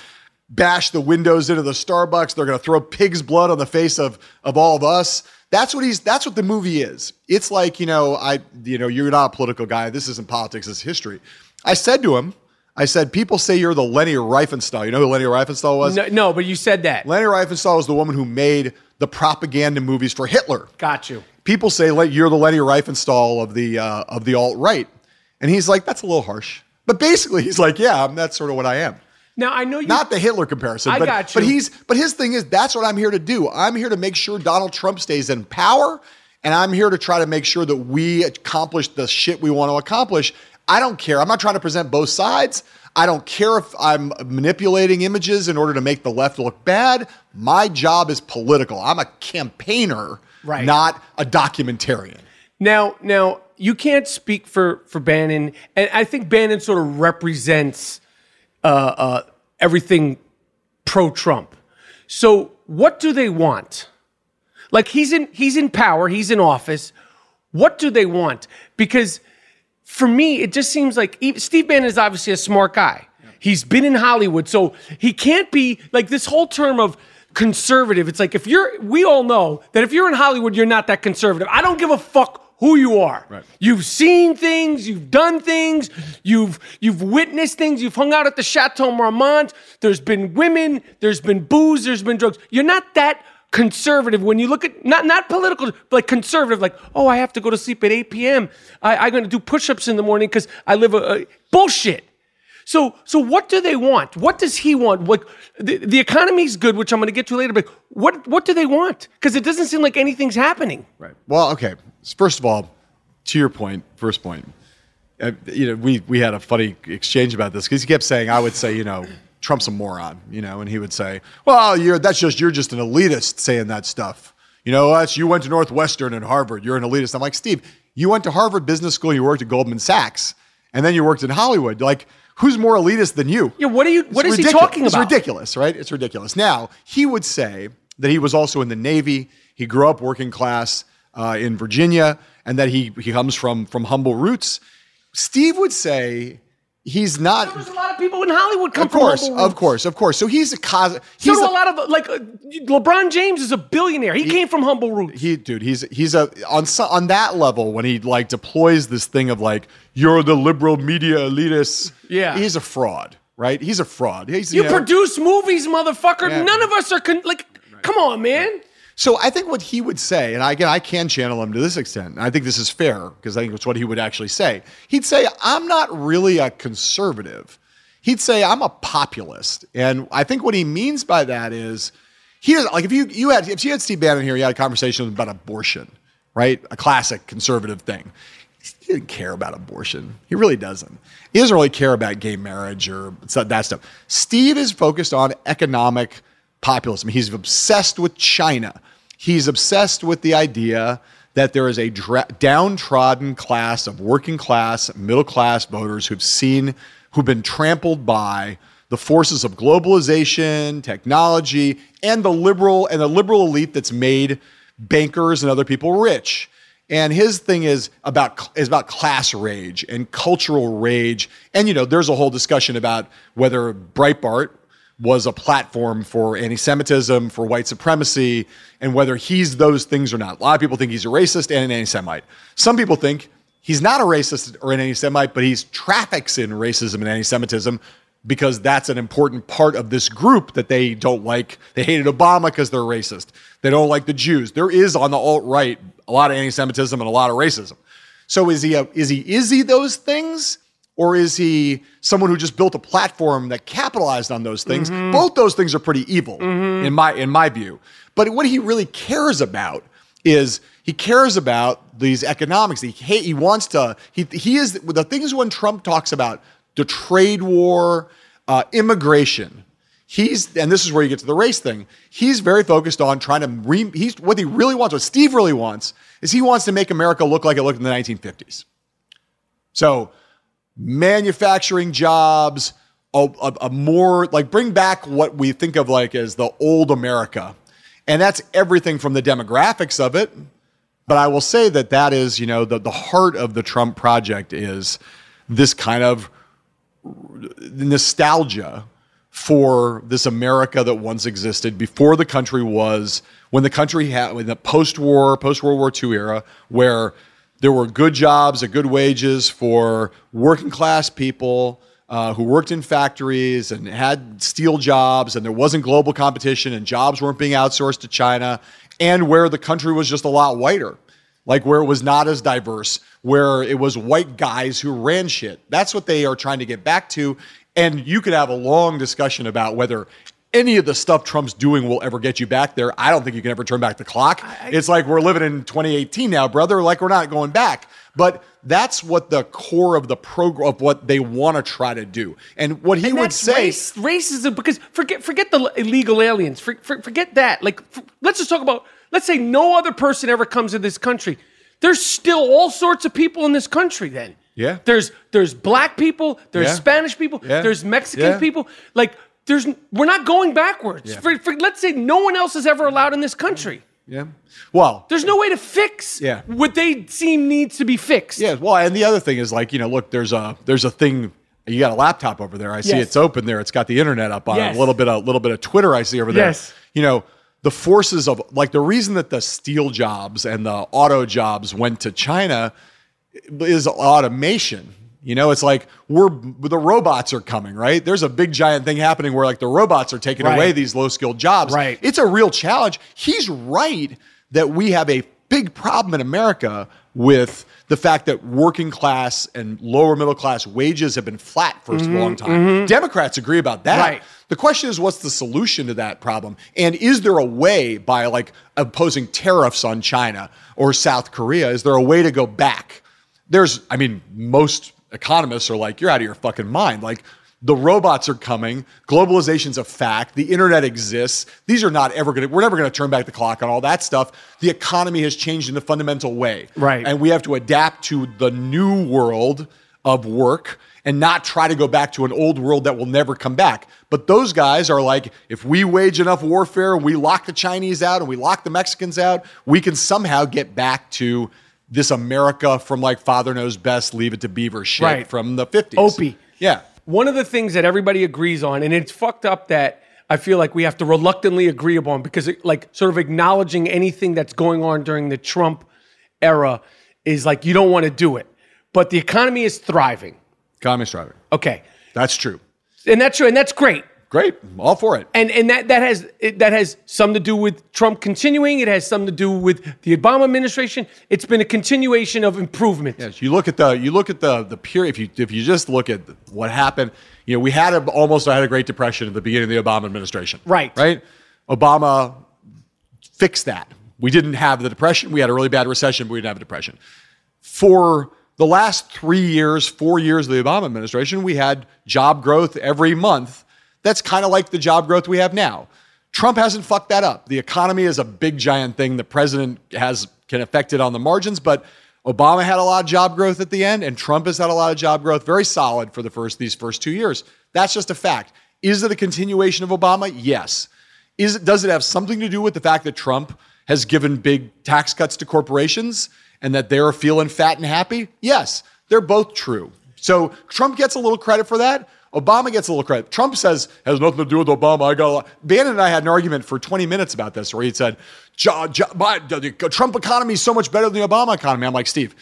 bash the windows into the Starbucks. They're going to throw pig's blood on the face of of all of us. That's what he's. That's what the movie is. It's like you know, I you know, you're not a political guy. This isn't politics. It's history. I said to him, I said, people say you're the Leni Riefenstahl. You know who Leni Riefenstahl was? No, no, but you said that. Leni Riefenstahl was the woman who made the propaganda movies for Hitler. Got you. People say you're the Leni Riefenstahl of the uh, of the alt right, and he's like, that's a little harsh. But basically, he's like, yeah, I'm, that's sort of what I am. Now I know you. Not the Hitler comparison, I but, got you. but he's but his thing is that's what I'm here to do. I'm here to make sure Donald Trump stays in power, and I'm here to try to make sure that we accomplish the shit we want to accomplish. I don't care. I'm not trying to present both sides. I don't care if I'm manipulating images in order to make the left look bad. My job is political. I'm a campaigner, Right. not a documentarian. Now, now you can't speak for for Bannon, and I think Bannon sort of represents uh, uh, everything pro-Trump. So, what do they want? Like he's in he's in power, he's in office. What do they want? Because for me, it just seems like Steve Bannon is obviously a smart guy. He's been in Hollywood, so he can't be like this whole term of conservative. It's like if you're, we all know that if you're in Hollywood, you're not that conservative. I don't give a fuck who you are. Right. You've seen things, you've done things, you've you've witnessed things, you've hung out at the Chateau Marmont. There's been women, there's been booze, there's been drugs. You're not that conservative when you look at not not political, but like conservative. Like, oh, I have to go to sleep at 8 p.m. I, I'm going to do push-ups in the morning because I live a, a bullshit. So, so what do they want? What does he want? What the, the economy's good, which I'm going to get to later. But what what do they want? Because it doesn't seem like anything's happening. Right. Well, okay. First of all, to your point, first point, uh, you know, we we had a funny exchange about this because he kept saying, I would say, you know, Trump's a moron, you know, and he would say, well, you're that's just you're just an elitist saying that stuff. You know, that's you went to Northwestern and Harvard. You're an elitist. I'm like, Steve, you went to Harvard Business School. You worked at Goldman Sachs, and then you worked in Hollywood. Like, who's more elitist than you? Yeah, what are you? What It's is he ridiculous. talking about? It's ridiculous, right? It's ridiculous. Now, he would say that he was also in the Navy. He grew up working class uh, in Virginia, and that he he comes from from humble roots. Steve would say he's not. There's a lot of people in Hollywood come Of course, from of course, of course. So he's a cos. So He's do a, a lot of like uh, LeBron James is a billionaire. He, came from humble roots. he dude he's he's a on so- on that level when he like deploys this thing of like you're the liberal media elitists Yeah. he's a fraud right he's a fraud he's you know- produce movies, motherfucker. Yeah. None of us are con- like. Come on, man. So I think what he would say, and again, I can channel him to this extent. I think this is fair because I think it's what he would actually say. He'd say, "I'm not really a conservative." He'd say, "I'm a populist," and I think what he means by that is he doesn't like if you you had if you had Steve Bannon here, you had a conversation about abortion, right? A classic conservative thing. He didn't care about abortion. He really doesn't. He doesn't really care about gay marriage or that stuff. Steve is focused on economic populism. He's obsessed with China. He's obsessed with the idea that there is a dra- downtrodden class of working class, middle class voters who've seen, who've been trampled by the forces of globalization, technology, and the liberal and the liberal elite that's made bankers and other people rich. And his thing is about is about class rage and cultural rage. And you know, there's a whole discussion about whether Breitbart was a platform for anti-Semitism, for white supremacy, and whether he's those things or not. A lot of people think he's a racist and an anti-Semite. Some people think he's not a racist or an anti-Semite, but he's traffics in racism and anti-Semitism because that's an important part of this group that they don't like. They hated Obama because they're racist. They don't like the Jews. There is on the alt-right a lot of anti-Semitism and a lot of racism. So is he a, is he is he those things? Or is he someone who just built a platform that capitalized on those things? Both those things are pretty evil in my in my view. But what he really cares about is he cares about these economics. He he wants to. He he is the things when Trump talks about the trade war, uh, immigration. He's and this is where you get to the race thing. He's very focused on trying to re, he's what he really wants. What Steve really wants is he wants to make America look like it looked in the 1950s. So manufacturing jobs, a, a, a, more like bring back what we think of like as the old America. And that's everything from the demographics of it. But I will say that that is, you know, the, the heart of the Trump project is this kind of nostalgia for this America that once existed before the country was when the country had in the post-war, post-World War II era, where there were good jobs at good wages for working class people uh, who worked in factories and had steel jobs, and there wasn't global competition, and jobs weren't being outsourced to China, and where the country was just a lot whiter, like where it was not as diverse, where it was white guys who ran shit. That's what they are trying to get back to. And you could have a long discussion about whether any of the stuff Trump's doing will ever get you back there. I don't think you can ever turn back the clock. I, it's like we're living in 2018 now, brother. Like we're not going back. But that's what the core of the program of what they want to try to do. And what he and would say, race, racism, because forget forget the illegal aliens, for, for, forget that. Like, for, let's just talk about. Let's say no other person ever comes to this country. There's still all sorts of people in this country. Then, yeah. There's there's black people. There's Yeah. Spanish people. Yeah. There's Mexican Yeah. people. Like, there's we're not going backwards. For, for, let's say no one else is ever allowed in this country. yeah. Well, There's no way to fix Yeah. what they seem needs to be fixed. Yeah, well, and the other thing is like you know, look, there's a there's a thing. You got a laptop over there. I see Yes. it's open there. It's got the internet up on it. Yes. A little bit, a little bit of Twitter. I see over there. Yes. You know, the forces of like the reason that the steel jobs and the auto jobs went to China is automation. You know, it's like we're the robots are coming, right? There's a big giant thing happening where like the robots are taking Right. away these low skilled jobs. Right. It's a real challenge. He's right that we have a big problem in America with the fact that working class and lower middle class wages have been flat for a long time. Democrats agree about that. Mm-hmm. Right. The question is, what's the solution to that problem? And is there a way by like imposing tariffs on China or South Korea? Is there a way to go back? There's, I mean, most economists are like, you're out of your fucking mind. Like, the robots are coming. Globalization's a fact. The internet exists. These are not ever going to, we're never going to turn back the clock on all that stuff. The economy has changed in a fundamental way. Right. And we have to adapt to the new world of work and not try to go back to an old world that will never come back. But those guys are like, if we wage enough warfare and we lock the Chinese out and we lock the Mexicans out, we can somehow get back to this America from like Father Knows Best, Leave It to Beaver shit Right. from the 50s. Opie. Yeah. One of the things that everybody agrees on, and it's fucked up that I feel like we have to reluctantly agree upon because, it, like, sort of acknowledging anything that's going on during the Trump era is like you don't want to do it. But the economy is thriving. Economy's thriving. Okay. That's true. And that's true. And that's great. Great. All for it. And and that that has it, that has some to do with Trump continuing. It has some to do with the Obama administration. It's been a continuation of improvement. Yes, you look at the you look at the the period. If you if you just look at what happened, you know, we had a, almost I had a Great Depression at the beginning of the Obama administration. Right. Right. Obama fixed that. We didn't have the depression. We had a really bad recession, but we didn't have a depression. For the last three years, four years of the Obama administration, we had job growth every month. That's kind of like the job growth we have now. Trump hasn't fucked that up. The economy is a big giant thing. The president has can affect it on the margins, but Obama had a lot of job growth at the end, and Trump has had a lot of job growth, very solid for the first these first two years. That's just a fact. Is it a continuation of Obama? Yes. Is it, does it have something to do with the fact that Trump has given big tax cuts to corporations and that they're feeling fat and happy? Yes, they're both true. So Trump gets a little credit for that. Obama gets a little credit. Trump says has nothing to do with Obama. I got a lot. Bannon and I had an argument for 20 minutes about this, where he said, the Trump economy is so much better than the Obama economy. I'm like, Steve,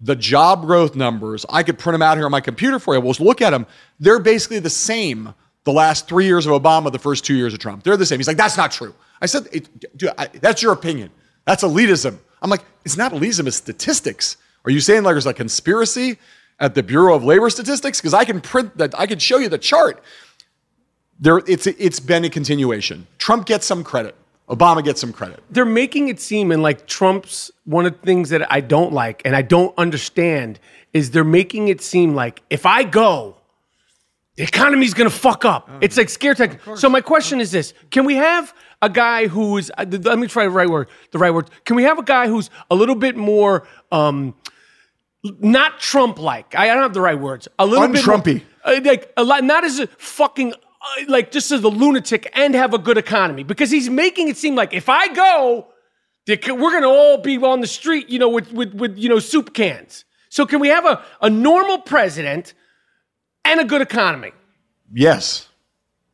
the job growth numbers, I could print them out here on my computer for you. We'll look at them. They're basically the same the last three years of Obama, the first two years of Trump. They're the same. He's like, that's not true. I said, dude, I, that's your opinion. That's elitism. I'm like, it's not elitism, it's statistics. Are you saying like there's a conspiracy at the Bureau of Labor Statistics? Because I can print that, I can show you the chart. There, it's it's been a continuation. Trump gets some credit. Obama gets some credit. they're making it seem and like Trump's one of the things that I don't like and I don't understand is they're making it seem like if I go, the economy's gonna fuck up. it's like scare tactic. So my question is this: Can we have a guy who is? uh, Let me try the right word. The right word. Can we have a guy who's a little bit more? um not Trump-like. I I don't have the right words. A little bit Un-Trumpy. uh, like a lot, not as a fucking uh, like just as a lunatic and have a good economy because he's making it seem like if I go, we're gonna all be on the street, you know, with with with you know soup cans. So can we have a a normal president and a good economy? Yes,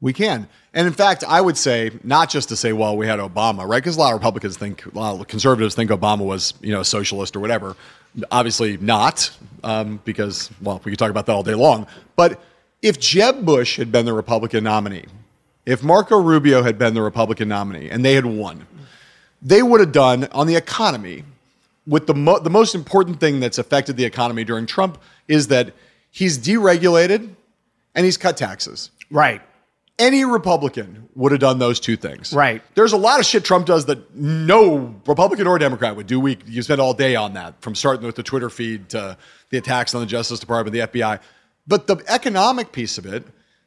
we can. And in fact, I would say not just to say, well, we had Obama, right? Because a lot of Republicans think, a lot of conservatives think Obama was, you know, a socialist or whatever. Obviously not, um, because, well, we could talk about that all day long. But if Jeb Bush had been the Republican nominee, if Marco Rubio had been the Republican nominee and they had won, they would have done on the economy with the mo- the most important thing that's affected the economy during Trump is that he's deregulated and he's cut taxes. Right. Any Republican would have done those two things. Right. There's a lot of shit Trump does that no Republican or Democrat would do. We you spend all day on that, from starting with the Twitter feed to the attacks on the Justice Department, the FBI. But the economic piece of it,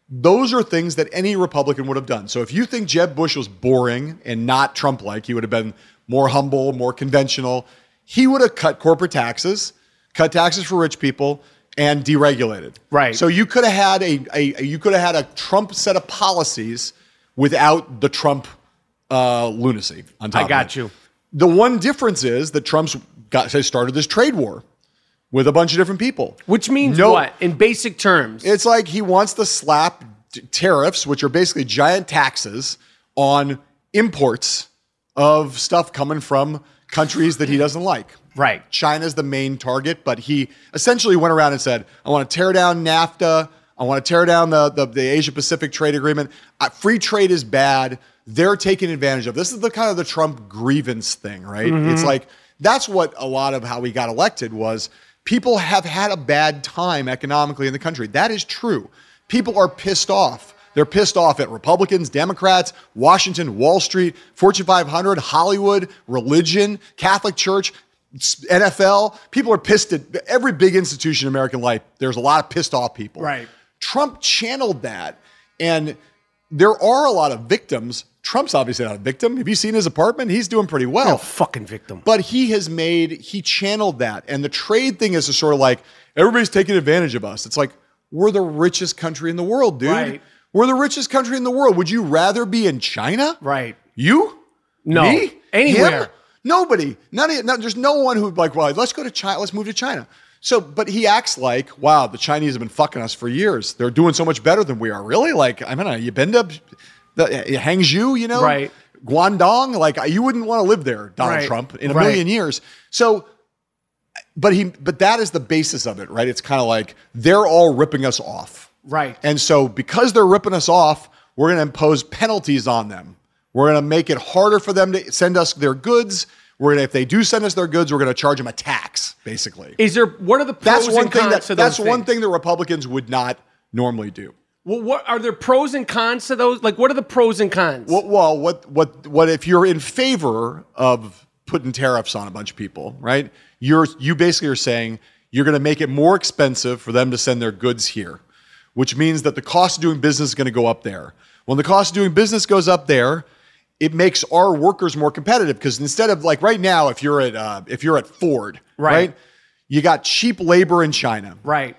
those are things that any Republican would have done. So if you think Jeb Bush was boring and not Trump like, he would have been more humble, more conventional. He would have cut corporate taxes, cut taxes for rich people, and deregulated. Right. So you could have had a, a, you could have had a Trump set of policies without the Trump uh, lunacy on top. I got you. The one difference is that Trump's got has started this trade war with a bunch of different people. Which means No- what in basic terms? It's like he wants to slap t- tariffs, which are basically giant taxes on imports of stuff coming from countries that he doesn't like. Right. China's the main target, but he essentially went around and said, I want to tear down NAFTA. I want to tear down the, the, the Asia Pacific trade agreement. Uh, free trade is bad. They're taking advantage of. This is the kind of the Trump grievance thing, right? It's like that's what a lot of how he got elected was people have had a bad time economically in the country. That is true. People are pissed off. They're pissed off at Republicans, Democrats, Washington, Wall Street, Fortune 500, Hollywood, religion, Catholic Church, NFL. People are pissed at every big institution in American life. There's a lot of pissed off people. Right. Trump channeled that. And there are a lot of victims. Trump's obviously not a victim. Have you seen his apartment? He's doing pretty well. a fucking victim. But he has made, he channeled that. And the trade thing is sort of like, everybody's taking advantage of us. It's like, we're the richest country in the world, dude. Right. We're the richest country in the world. Would you rather be in China? Right. You? No. Me? Anywhere. Him? Nobody. None of, no, there's no one who'd be like, well, let's go to China. Let's move to China. So, but he acts like, wow, the Chinese have been fucking us for years. They're doing so much better than we are. Really? Like, I mean, you been to Hangzhou, you know? Right. Guangdong? Like, you wouldn't want to live there, Donald Right. Trump, in a Right. million years. So, but he, but that is the basis of it, right? It's kind of like they're all ripping us off. Right. And so, because they're ripping us off, we're going to impose penalties on them. We're going to make it harder for them to send us their goods. We're going to, if they do send us their goods, we're going to charge them a tax, basically. Is there what are the pros That's one and thing cons that to those that's one things? thing that Republicans would not normally do. Well, what are there pros and cons to those? Like, what are the pros and cons? What, well, what, what, what if you're in favor of putting tariffs on a bunch of people, right? You're, you basically are saying you're going to make it more expensive for them to send their goods here, which means that the cost of doing business is going to go up there. When the cost of doing business goes up there, it makes our workers more competitive because instead of like right now, if you're at uh, if you're at Ford, Right. right, you got cheap labor in China, right.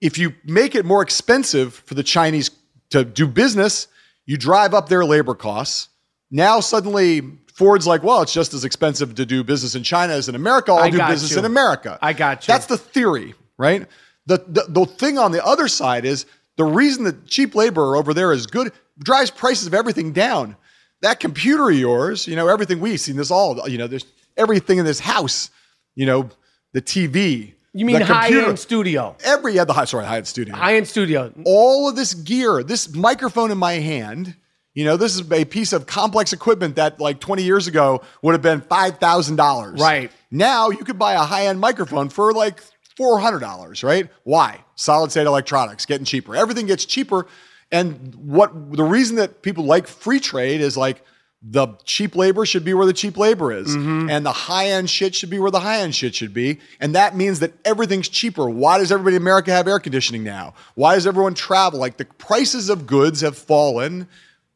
if you make it more expensive for the Chinese to do business, you drive up their labor costs. Now suddenly Ford's like, well, it's just as expensive to do business in China as in America. I'll I do business you. in America. I got you. That's the theory, right? The, the the thing on the other side is the reason that cheap labor over there is good drives prices of everything down. That computer of yours, you know, everything we've seen this all, you know, there's everything in this house, you know, the TV. You mean high end studio? Every yeah, the high sorry, high end studio. High end studio. All of this gear, this microphone in my hand, you know, this is a piece of complex equipment that like 20 years ago would have been five thousand dollars. Right. Now you could buy a high end microphone for like four hundred dollars. Right? Why? Solid state electronics getting cheaper. Everything gets cheaper. And what the reason that people like free trade is like the cheap labor should be where the cheap labor is. Mm-hmm. And the high end shit should be where the high end shit should be. And that means that everything's cheaper. Why does everybody in America have air conditioning now? Why does everyone travel? Like the prices of goods have fallen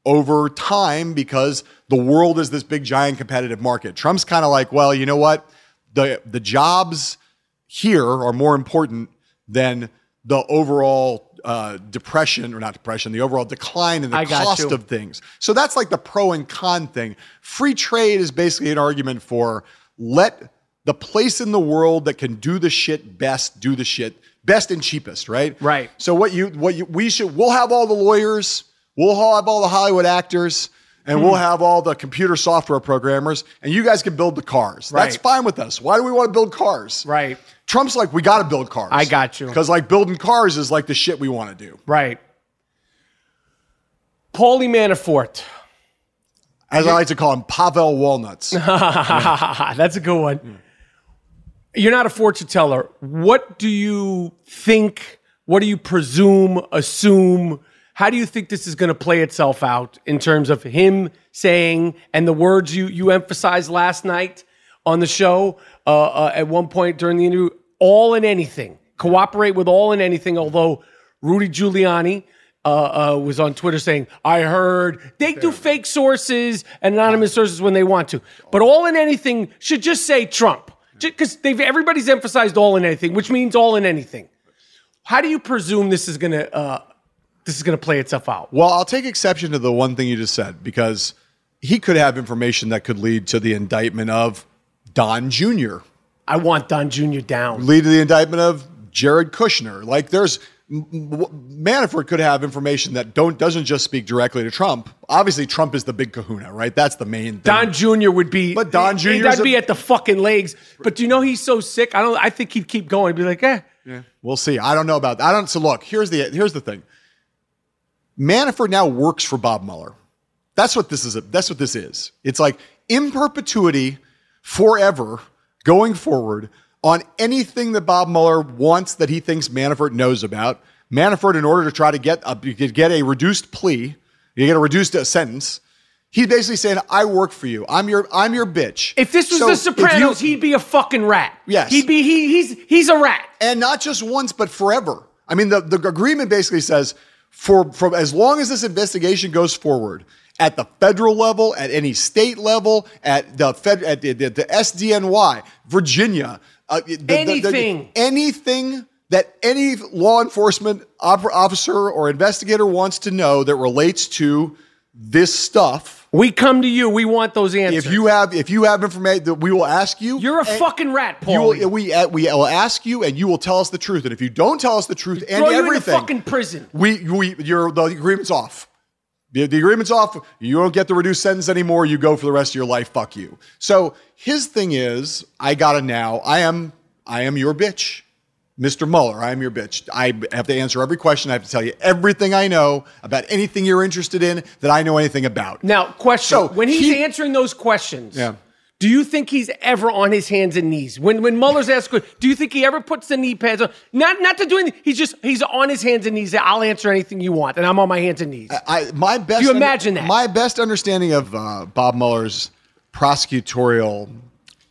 over time because the world is this big giant competitive market. Trump's kind of like, well, you know what? The the jobs here are more important than the overall uh, depression or not depression, the overall decline in the I cost of things. So that's like the pro and con thing. Free trade is basically an argument for let the place in the world that can do the shit best do the shit best and cheapest, right? Right. So what you what you we should we'll have all the lawyers, we'll have all the Hollywood actors, and Hmm. we'll have all the computer software programmers, and you guys can build the cars. That's fine with us. Why do we want to build cars? Right. Trump's like, we got to build cars. I got you. Because like building cars is like the shit we want to do. Right. Paulie Manafort. As I like to call him, Pavel Walnuts. That's a good one. You're not a fortune teller. What do you think? What do you presume, assume? How do you think this is going to play itself out in terms of him saying and the words you you emphasized last night on the show uh, uh, at one point during the interview? All and anything. Cooperate with all and anything. Although Rudy Giuliani uh, uh, was on Twitter saying, I heard they do fake sources and anonymous sources when they want to. But all and anything should just say Trump. Because they've everybody's emphasized all and anything, which means all and anything. How do you presume this is gonna uh, this is gonna play itself out? Well, I'll take exception to the one thing you just said because he could have information that could lead to the indictment of Don Jr., I want Don Jr. down. lead to the indictment of Jared Kushner. Like there's Manafort could have information that don't doesn't just speak directly to Trump. Obviously, Trump is the big kahuna, right? That's the main thing. Don Jr. would be, But Don Jr. That'd be at the fucking legs. But do you know he's so sick? I don't. I think he'd keep going. Be like, eh. We'll see. I don't know about that. I don't. So look, here's the here's the thing. Manafort now works for Bob Mueller. That's what this is. That's what this is. It's like in perpetuity, forever, going forward on anything that Bob Mueller wants that he thinks Manafort knows about. Manafort, in order to try to get a, get a reduced plea, you get a reduced uh, sentence. He's basically saying, "I work for you. I'm your I'm your bitch." If this was So The Sopranos, you- he'd be a fucking rat. Yes. he'd be. He, he's he's a rat. and not just once, but forever. I mean, the, the agreement basically says for, for as long as this investigation goes forward at the federal level, at any state level, at the fed, at the, the, the SDNY, Virginia, uh, the- Anything. anything that any law enforcement op- officer or investigator wants to know that relates to this stuff. We come to you. We want those answers. If you have, if you have information that we will ask you, you're a fucking rat, Paul. you will, we, uh, we will ask you, and you will tell us the truth. And if you don't tell us the truth and throw you in everything, fucking prison. we, we, your the agreement's off. The, the agreement's off. You don't get the reduced sentence anymore. You go for the rest of your life. Fuck you. So his thing is, I gotta now. I am, I am your bitch, Mr. Mueller. I am your bitch. I have to answer every question. I have to tell you everything I know about anything you're interested in that I know anything about. Now, question: So, When he's he- answering those questions, Yeah. do you think he's ever on his hands and knees? When when Mueller's asked, do you think he ever puts the knee pads on? Not not to do anything. He's just he's on his hands and knees. I'll answer anything you want, and I'm on my hands and knees. I my best. Do you imagine that? My best understanding of uh, Bob Mueller's prosecutorial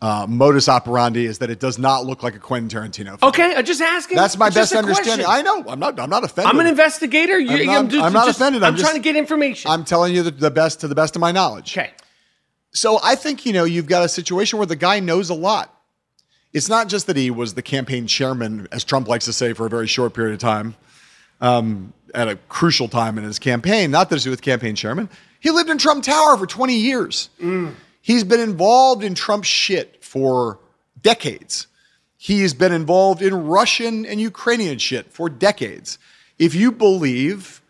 uh, modus operandi is that it does not look like a Quentin Tarantino. Film. okay, I'm just asking. That's my It's best understanding. question. I know. I'm not. I'm not offended. I'm an investigator. You, I'm not- just, I'm not just- offended. I'm, I'm trying to get information. I'm telling you the, the best to the best of my knowledge. okay. So I think you know you've got a situation where the guy knows a lot. It's not just that he was the campaign chairman, as Trump likes to say, for a very short period of time, um, at a crucial time in his campaign. Not that it's with campaign chairman. He lived in Trump Tower for 20 years. He's been involved in Trump shit for decades. He's been involved in Russian and Ukrainian shit for decades. If you believe,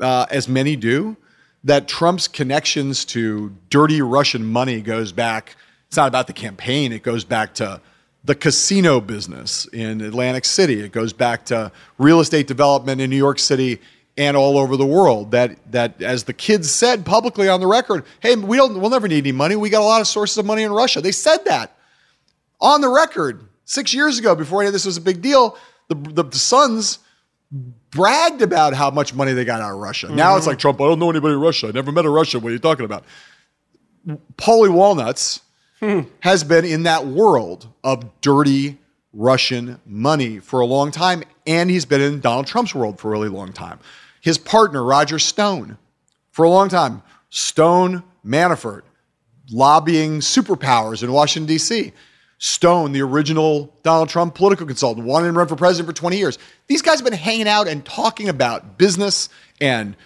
uh, as many do, that Trump's connections to dirty Russian money goes back, it's not about the campaign, it goes back to the casino business in Atlantic City. It goes back to real estate development in New York City and all over the world. That that as the kids said publicly on the record, hey, we don't we'll never need any money. We got a lot of sources of money in Russia. They said that on the record six years ago before any of this was a big deal. The, the, the Sons bragged about how much money they got out of Russia. Now it's mm-hmm. like Trump, I don't know anybody in Russia. I never met a Russian. What are you talking about? Paulie Walnuts hmm. has been in that world of dirty Russian money for a long time, and he's been in Donald Trump's world for a really long time. His partner, Roger Stone, for a long time, Stone Manafort, lobbying superpowers in Washington, D.C. Stone, the original Donald Trump political consultant, wanted him to run for president for 20 years. These guys have been hanging out and talking about business and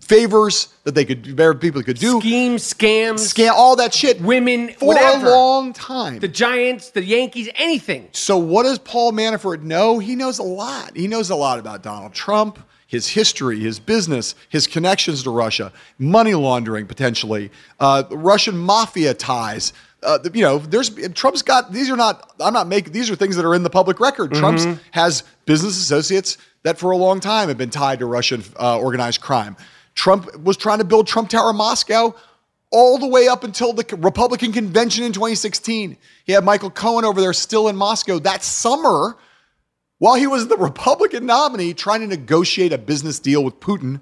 favors that they could, better people could do, Schemes, scams, scam, all that shit, women, for whatever. a long time. the Giants, the Yankees, anything. So, what does Paul Manafort know? He knows a lot. He knows a lot about Donald Trump, his history, his business, his connections to Russia, money laundering potentially, uh, Russian mafia ties. Uh, you know, there's Trump's got these are not. I'm not making these are things that are in the public record. Trump's has business associates that for a long time have been tied to Russian uh, organized crime. Trump was trying to build Trump Tower Moscow all the way up until the Republican convention in 2016. He had Michael Cohen over there still in Moscow that summer while he was the Republican nominee trying to negotiate a business deal with Putin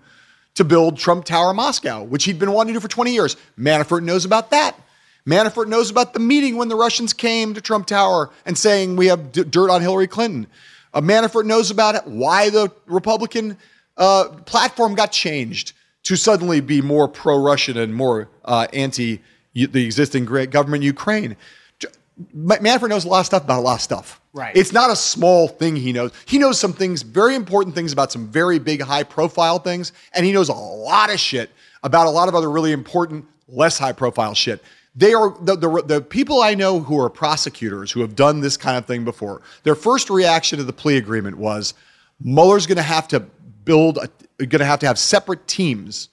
to build Trump Tower Moscow, which he'd been wanting to do for 20 years. Manafort knows about that. Manafort knows about the meeting when the Russians came to Trump Tower and saying we have d- dirt on Hillary Clinton. Uh, Manafort knows about it, why the Republican uh, platform got changed to suddenly be more pro-Russian and more uh, anti the existing great government in Ukraine. J- Ma- Manafort knows a lot of stuff about a lot of stuff. Right. It's not a small thing he knows. He knows some things, very important things about some very big, high profile things, and he knows a lot of shit about a lot of other really important, less high profile shit. They are the, the, the people I know who are prosecutors who have done this kind of thing before. Their first reaction to the plea agreement was Mueller's going to have to build, a, going to have to have separate teams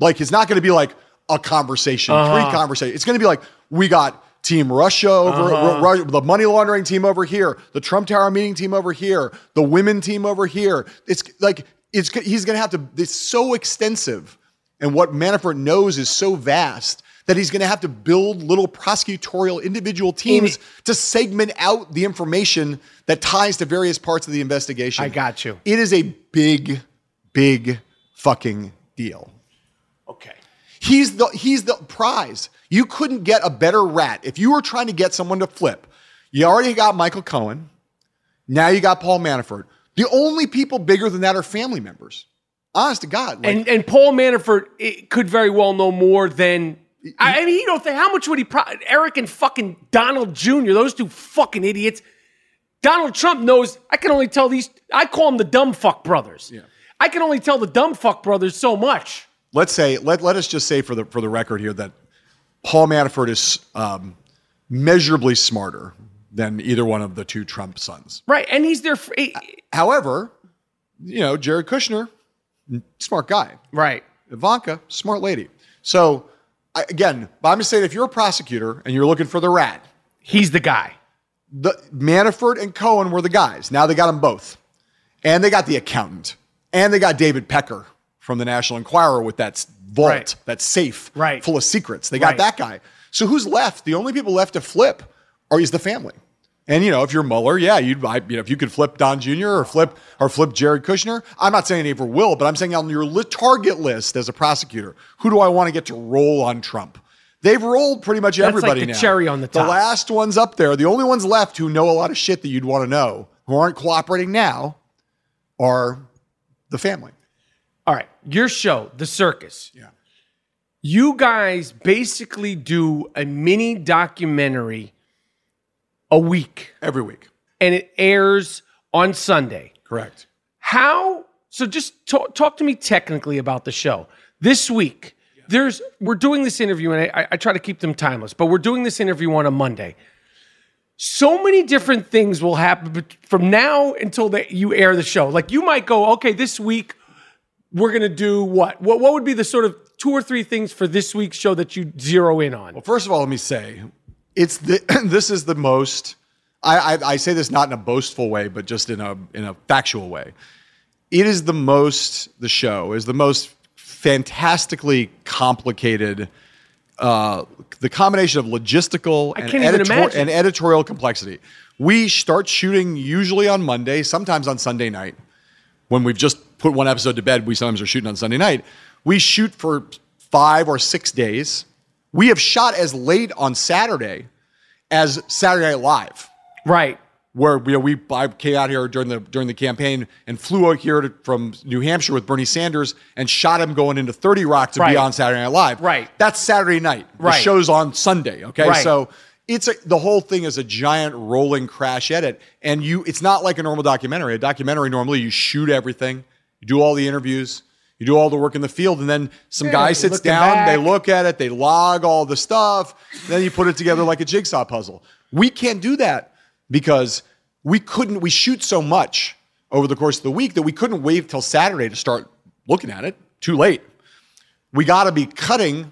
like it's not going to be like a conversation, three uh-huh. conversations. It's going to be like we got Team Russia over uh-huh. Ru- the money laundering team over here, the Trump Tower meeting team over here, the women team over here. It's like it's he's going to have to. It's so extensive, and what Manafort knows is so vast that he's going to have to build little prosecutorial individual teams to segment out the information that ties to various parts of the investigation. I got you. It is a big, big fucking deal. Okay. He's the he's the prize. You couldn't get a better rat if you were trying to get someone to flip. You already got Michael Cohen. Now you got Paul Manafort. The only people bigger than that are family members. Honest to God. Like, and and Paul Manafort could very well know more than. I I mean, you don't think how much would he? Pro- Eric and fucking Donald Jr. Those two fucking idiots. Donald Trump knows. I can only tell these. I call them the dumb fuck brothers. Yeah. I can only tell the dumb fuck brothers so much. Let's say let, let us just say for the for the record here that Paul Manafort is um, measurably smarter than either one of the two Trump sons. Right, and he's their. fr- he- However, you know, Jared Kushner, smart guy. right. Ivanka, smart lady. So I, again, but I'm just saying if you're a prosecutor and you're looking for the rat, He's the guy. the Manafort and Cohen were the guys. Now they got them both. And they got the accountant. And they got David Pecker from the National Enquirer with that vault, Right. that safe Right. full of secrets. They got Right. that guy. So who's left? The only people left to flip are is the family. And you know, if you're Mueller, yeah, you'd I, you know, if you could flip Don Jr. or flip or flip Jared Kushner, I'm not saying he ever will, but I'm saying on your target list as a prosecutor, who do I want to get to roll on Trump? They've rolled pretty much That's like everybody the now. cherry on the top. The last ones up there, the only ones left who know a lot of shit that you'd want to know, who aren't cooperating now, are the family. Your show, The Circus. Yeah. You guys basically do a mini documentary a week, Every week. and it airs on Sunday. Correct. How? So just talk, talk to me technically about the show this week. There's we're doing this interview, and I, I try to keep them timeless, but we're doing this interview on a Monday. So many different things will happen from now until the, you air the show. Like you might go, okay, this week we're gonna do what? What what would be the sort of two or three things for this week's show that you zero in on? Well, first of all, let me say, it's the this is the most. I, I I say this not in a boastful way, but just in a in a factual way. It is the most. The show is the most fantastically complicated. Uh, the combination of logistical and, editor- and editorial complexity. We start shooting usually on Monday, sometimes on Sunday night. When we've just put one episode to bed, we sometimes are shooting on Sunday night. We shoot for five or six days We have shot as late on Saturday as Saturday Night Live Right. where you know, we I came out here during the during the campaign and flew out here to, from New Hampshire with Bernie Sanders and shot him going into 30 Rock to Right. be on Saturday Night Live. Right. That's Saturday night. Right. The show's on Sunday. Okay. Right. So it's a, the whole thing is a giant rolling crash edit, and you it's not like a normal documentary. A documentary normally you shoot everything, you do all the interviews. You do all the work in the field, and then some Yeah, guy sits down. They look at it. They log all the stuff. Then you put it together like a jigsaw puzzle. We can't do that because we couldn't. We shoot so much over the course of the week that we couldn't wait till Saturday to start looking at it. Too late. We got to be cutting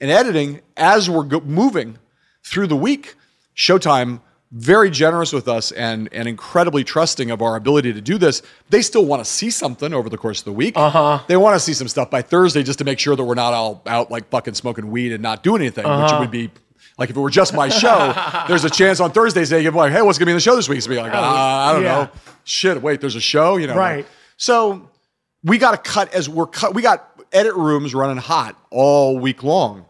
and editing as we're go- moving through the week. Showtime very generous with us and and incredibly trusting of our ability to do this. They still want to see something over the course of the week. Uh-huh. They want to see some stuff by Thursday just to make sure that we're not all out like fucking smoking weed and not doing anything, which would be like if it were just my show, there's a chance on Thursdays they give like, hey, what's gonna be in the show this week? So be like, uh, I don't yeah. know. Shit, wait, there's a show, you know. Right. So we got to cut as we're cut. We got edit rooms running hot all week long.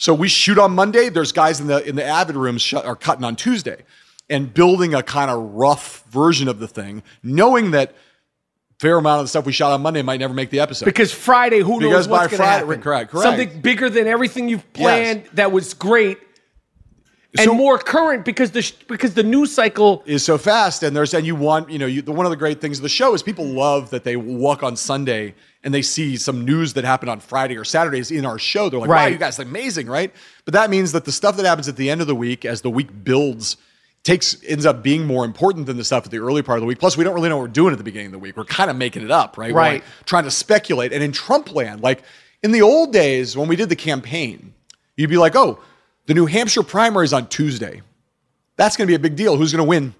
So we shoot on Monday. There's guys in the in the Avid rooms shut, are cutting on Tuesday, and building a kind of rough version of the thing, knowing that fair amount of the stuff we shot on Monday might never make the episode. Because Friday, who knows Because what's going to happen? correct, correct. Something bigger than everything you've planned that was great and So- more current because the sh- because the news cycle. is so fast and there's and you want you know you, the, one of the great things of the show is people love that they walk on sunday and they see some news that happened on friday or saturdays in our show. They're like wow you guys are amazing right? But that means that the stuff that happens at the end of the week as the week builds takes ends up being more important than the stuff at the early part of the week. Plus we don't really know what we're doing at the beginning of the week. We're kind of making it up right? We're, Right. like, trying to speculate. And in trump land like in the old days when we did the campaign you'd be like oh the new hampshire primary is on tuesday that's going to be a big deal. Who's going to win?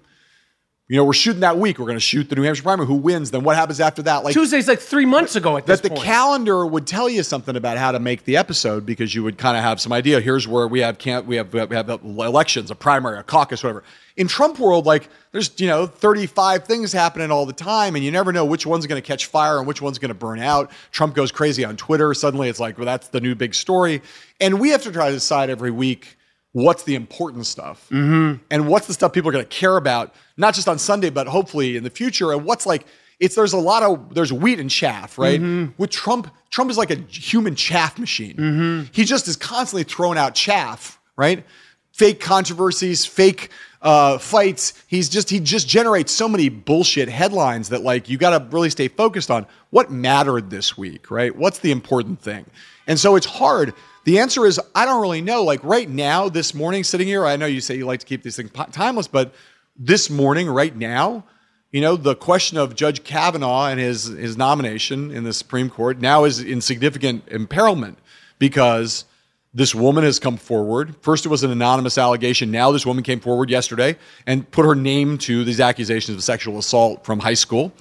You know, we're shooting that week. We're going to shoot the New Hampshire primary. Who wins? Then what happens after that? Like Tuesday's like three months ago at this that the point. calendar would tell you something about how to make the episode because you would kind of have some idea. Here's where we have can't we have we have elections, a primary, a caucus, whatever. In Trump world, like there's you know 35 things happening all the time, and you never know which one's going to catch fire and which one's going to burn out. Trump goes crazy on Twitter. Suddenly, it's like well, that's the new big story, and we have to try to decide every week what's the important stuff mm-hmm. and what's the stuff people are going to care about not just on sunday but hopefully in the future and what's like it's there's a lot of there's wheat and chaff right? Mm-hmm. With trump trump is like a human chaff machine. Mm-hmm. He just is constantly throwing out chaff right? Fake controversies fake uh, fights. He's just he just generates so many bullshit headlines that like you got to really stay focused on what mattered this week right? What's the important thing? And so it's hard the answer is I don't really know. Like right now, this morning, sitting here, I know you say you like to keep these things timeless, but this morning, right now, you know, the question of Judge Kavanaugh and his his nomination in the Supreme Court now is in significant imperilment because this woman has come forward. First, it was an anonymous allegation. Now, this woman came forward yesterday and put her name to these accusations of sexual assault from high school.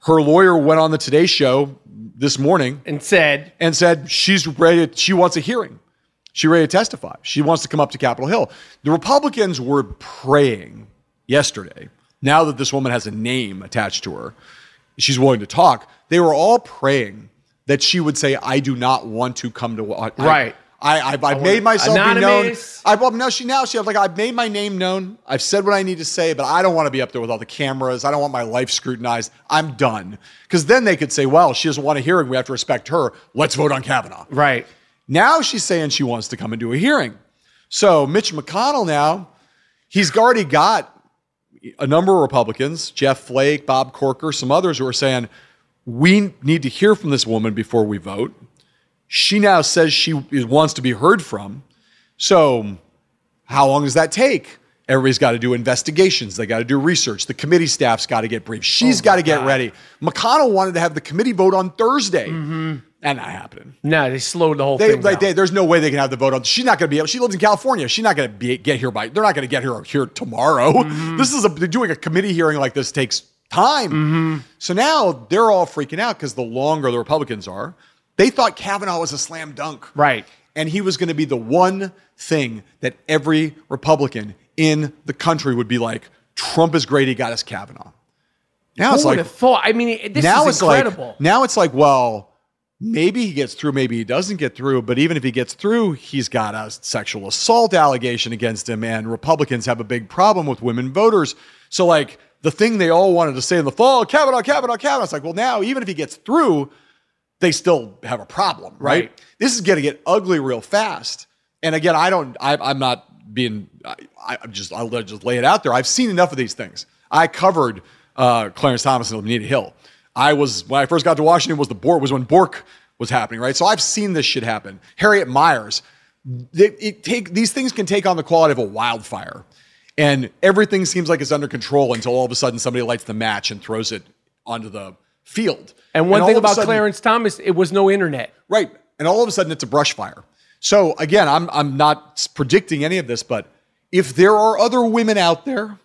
Her lawyer went on the Today Show this morning and said, and said she's ready. To, she wants a hearing. She's ready to testify. She wants to come up to Capitol Hill. The Republicans were praying yesterday. Now that this woman has a name attached to her, she's willing to talk. They were all praying that she would say, "I do not want to come to." I, Right. I, I, I've made myself be known. I, well, no, she now she like I've made my name known. I've said what I need to say, but I don't want to be up there with all the cameras. I don't want my life scrutinized. I'm done. Because then they could say, well, she doesn't want a hearing. We have to respect her. Let's vote on Kavanaugh. right. Now she's saying she wants to come and do a hearing. So Mitch McConnell now, he's already got a number of Republicans, Jeff Flake, Bob Corker, some others who are saying, we need to hear from this woman before we vote. She now says she wants to be heard from. So how long does that take? Everybody's got to do investigations. They got to do research. The committee staff's got to get briefed. She's got to get ready. McConnell wanted to have the committee vote on Thursday. And not happening. No, they slowed the whole They, thing like, they, there's no way they can have the vote on. She's not going to be able. She lives in California. She's not going to be get here by. They're not going to get her here tomorrow. Mm-hmm. This is a doing a committee hearing like this takes time. Mm-hmm. So now they're all freaking out because the longer the Republicans are, they thought Kavanaugh was a slam dunk, Right. And he was going to be the one thing that every Republican in the country would be like, Trump is great. He got us Kavanaugh. Now Who it's like thought? I mean, this now is it's incredible. like now it's like well maybe he gets through, maybe he doesn't get through. But even if he gets through, he's got a sexual assault allegation against him, and Republicans have a big problem with women voters. So, like, the thing they all wanted to say in the fall, Kavanaugh, Kavanaugh, Kavanaugh. It's like, well, now, even if he gets through, they still have a problem, right? Right. This is going to get ugly real fast. And again, I don't, I, I'm not being, I, I'm just, I'll just lay it out there. I've seen enough of these things. I covered uh, Clarence Thomas and Anita Hill. I was, when I first got to Washington, was the Bork, was when Bork was happening, right? So I've seen this shit happen. Harriet Miers, it, it take, these things can take on the quality of a wildfire. And everything seems like it's under control until all of a sudden somebody lights the match and throws it onto the field. And one all thing about sudden- Clarence Thomas, it was no internet. Right. And all of a sudden it's a brush fire. So again, I'm I'm not predicting any of this, but if there are other women out there,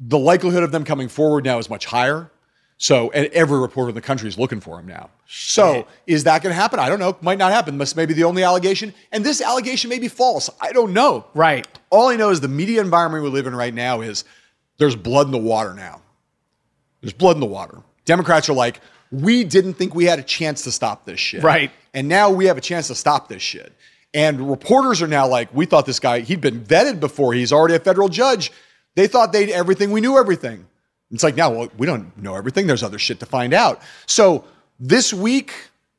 the likelihood of them coming forward now is much higher. So and every reporter in the country is looking for him now. So is that going to happen? I don't know. Might not happen. This may be the only allegation, and this allegation may be false. I don't know. Right. All I know is the media environment we live in right now is there's blood in the water now. There's blood in the water. Democrats are like, we didn't think we had a chance to stop this shit. Right. And now we have a chance to stop this shit. And reporters are now like, we thought this guy, he'd been vetted before. He's already a federal judge. They thought they'd everything. We knew everything. It's like, now well, we don't know everything. There's other shit to find out. So this week,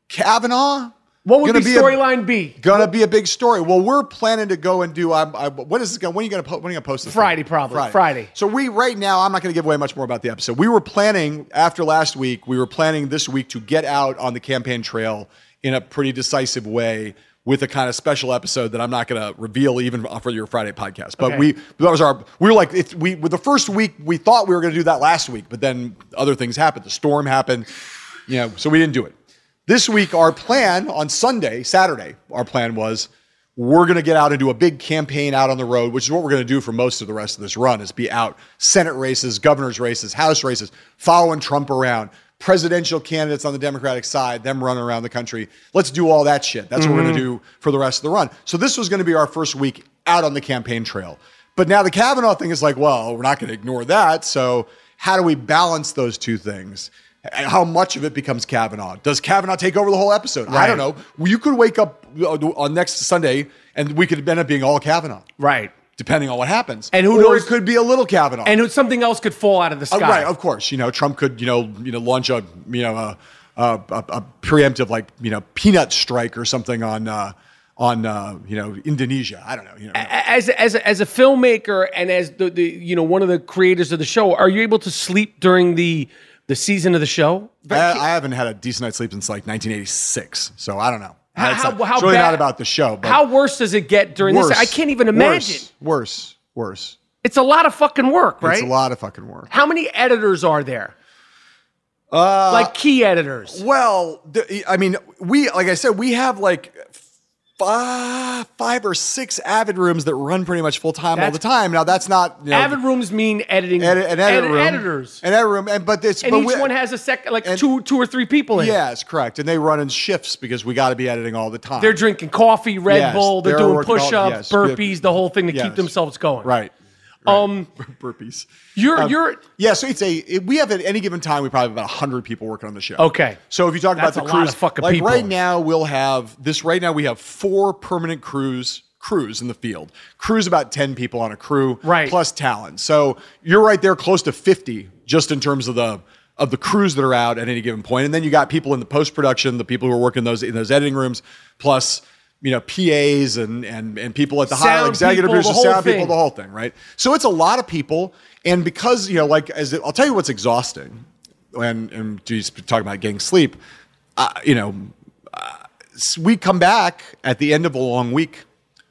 Kavanaugh. What would the be storyline be? Gonna be a big story. Well, we're planning to go and do. I, I, what is this going? When are you gonna po- when are you gonna post this? thing? Friday, probably. Friday. So we right now. I'm not gonna give away much more about the episode. We were planning after last week. We were planning this week to get out on the campaign trail in a pretty decisive way with a kind of special episode that I'm not gonna reveal even for your Friday podcast. But Okay. we that was our. We were like if we with the first week we thought we were gonna do that last week, but then other things happened. The storm happened. You know, so we didn't do it. This week, our plan on Sunday, Saturday, our plan was we're going to get out and do a big campaign out on the road, which is what we're going to do for most of the rest of this run, is be out Senate races, governor's races, House races, following Trump around, presidential candidates on the Democratic side, them running around the country. Let's do all that shit. That's what we're going to mm-hmm. do for the rest of the run. So this was going to be our first week out on the campaign trail. But now the Kavanaugh thing is like, well, we're not going to ignore that. So how do we balance those two things? How much of it becomes Kavanaugh? Does Kavanaugh take over the whole episode? I don't know. You could wake up uh, on next Sunday and we could end up being all Kavanaugh, Right. depending on what happens. And who or knows- it could be a little Kavanaugh. And something else could fall out of the Uh, sky. right, of course. You know, Trump could, you know, you know, launch a, you know, a, a, a, preemptive like, you know, peanut strike or something on, uh, on, uh, you know, Indonesia. I don't know. You know, as a, as as a filmmaker and as the, the you know one of the creators of the show, are you able to sleep during the the season of the show? I, I haven't had a decent night's sleep since like 1986, so I don't know. How- it's how- not- how it's really bad- not about the show. But How worse does it get during worse, this? I can't even imagine. Worse, worse, worse. It's a lot of fucking work, right? It's a lot of fucking work. How many editors are there? Uh, like key editors. Well, the, I mean, we like I said, we have like five, five or six Avid rooms that run pretty much full time all the time. Now that's not you know, Avid rooms mean editing. edit, an edit edit- room, editors. an edit room, and but this and but each we- one has a sec, like and- two, two or three people in. Yes, correct, and they run in shifts because we got to be editing all the time. They're drinking coffee, Red Yes, Bull. They're, they're doing push-ups, yes, burpees, the whole thing to yes. keep themselves going. right. Um, Burpees. you're Um, you're Yeah, so it's a it- we have at any given time we probably have about hundred people working on the show. Okay. So if you talk That's about the crews, fucking like people. right now we'll have this. Right now we have four permanent crews crews in the field. Crews about ten people on a crew, Right. Plus talent. So you're right there, close to fifty, just in terms of the of the crews that are out at any given point. And then you got people in the post production, the people who are working those in those editing rooms, plus. You know, PAs and and and people at the high executive people, the producers, whole sound people, the whole thing, right? So it's a lot of people, and because you know, like as it, I'll tell you what's exhausting, and and geez, talking about getting sleep, uh, you know, uh, we come back at the end of a long week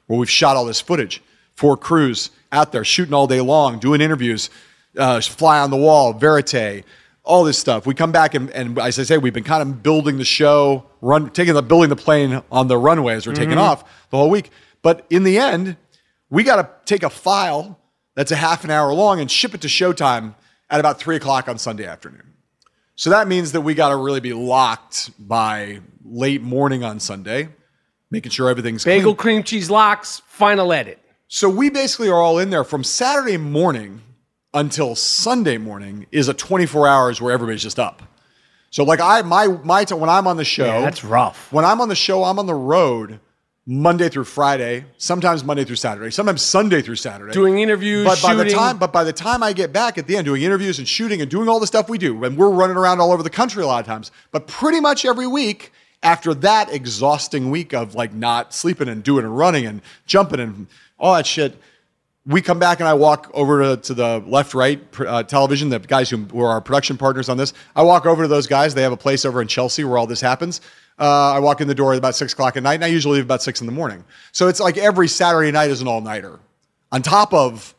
where we've shot all this footage, four crews out there shooting all day long, doing interviews, uh, fly on the wall, verite, all this stuff. We come back and, and as I say, we've been kind of building the show, run, taking the building the plane on the runway as we're taking Mm-hmm. off the whole week. But in the end, we got to take a file that's a half an hour long and ship it to Showtime at about three o'clock on Sunday afternoon. So that means that we got to really be locked by late morning on Sunday, making sure everything's bagel clean. cream cheese locks. Final edit. So we basically are all in there from Saturday morning until Sunday morning is a 24 hours where everybody's just up. So like I my my t- when I'm on the show, Yeah, that's rough. When I'm on the show, I'm on the road Monday through Friday, sometimes Monday through Saturday, sometimes Sunday through Saturday. Doing interviews, but by the time but by the time I get back at the end doing interviews and shooting and doing all the stuff we do, and we're running around all over the country a lot of times, but pretty much every week after that exhausting week of like not sleeping and doing and running and jumping and all that shit, we come back and I walk over to, to the left right uh, television, the guys who, are our production partners on this. I walk over to those guys. They have a place over in Chelsea where all this happens. Uh, I walk in the door at about six o'clock at night, and I usually leave about six in the morning. So it's like every Saturday night is an all nighter, on top of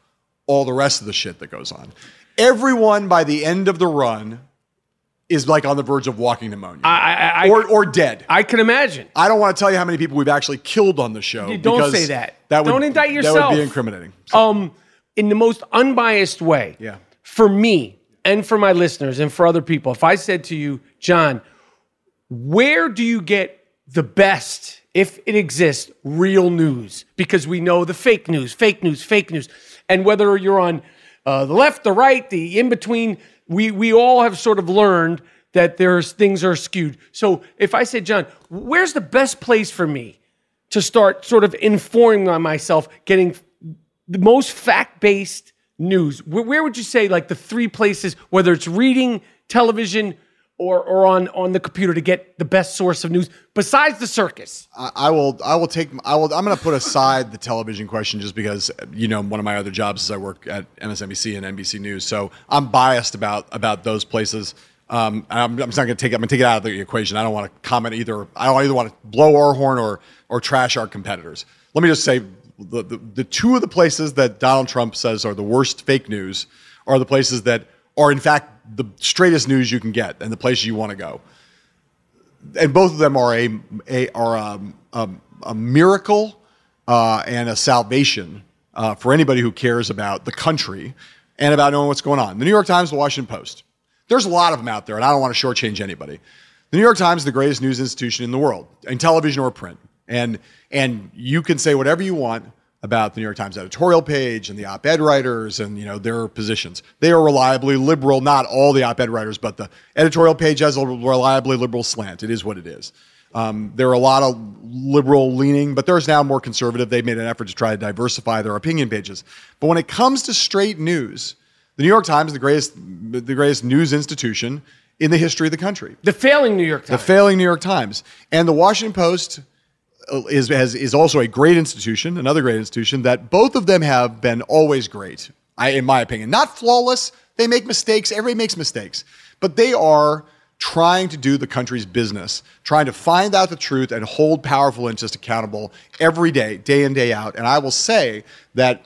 all the rest of the shit that goes on. Everyone by the end of the run is like on the verge of walking pneumonia I, I, I, or, or dead. I can imagine. I don't want to tell you how many people we've actually killed on the show. You don't because say that. That would, Don't indict yourself. That would be incriminating. um, in the most unbiased way. Yeah. For me and for my listeners and for other people, if I said to you, John, where do you get the best, if it exists, real news? Because we know the fake news, fake news, fake news. And whether you're on uh, the left, the right, the in between, we, we all have sort of learned that there's things are skewed. So if I say, John, where's the best place for me to start sort of informing on myself, getting the most fact-based news where, where would you say like the three places whether it's reading television or, or on, on the computer to get the best source of news besides the circus I, I will. I will take. I will. I'm going to put aside the television question just because you know one of my other jobs is I work at MSNBC and NBC News, so I'm biased about about those places. Um, I'm, I'm just not going to take. I'm going to take it out of the equation. I don't want to comment either. I don't either want to blow our horn or or trash our competitors. Let me just say the, the, the two of the places that Donald Trump says are the worst fake news are the places that are in fact the straightest news you can get and the places you want to go and both of them are a, a are a, a, a miracle uh, and a salvation uh, for anybody who cares about the country and about knowing what's going on. The New York Times, the Washington Post. There's a lot of them out there, and I don't want to shortchange anybody. The New York Times is the greatest news institution in the world, in television or print, and and you can say whatever you want about the New York Times editorial page and the op-ed writers and you know their positions. They are reliably liberal. Not all the op-ed writers, but the editorial page has a reliably liberal slant. It is what it is. Um, there are a lot of liberal leaning, but there's now more conservative. They've made an effort to try to diversify their opinion pages. But when it comes to straight news, the New York Times is the greatest, the greatest news institution in the history of the country. the failing new york Times. The failing New York Times and the Washington Post is has, is also a great institution, another great institution. That both of them have been always great, I, in my opinion. Not flawless. They make mistakes. Everybody makes mistakes, but they are trying to do the country's business, trying to find out the truth and hold powerful interests accountable every day, day in day out. And I will say that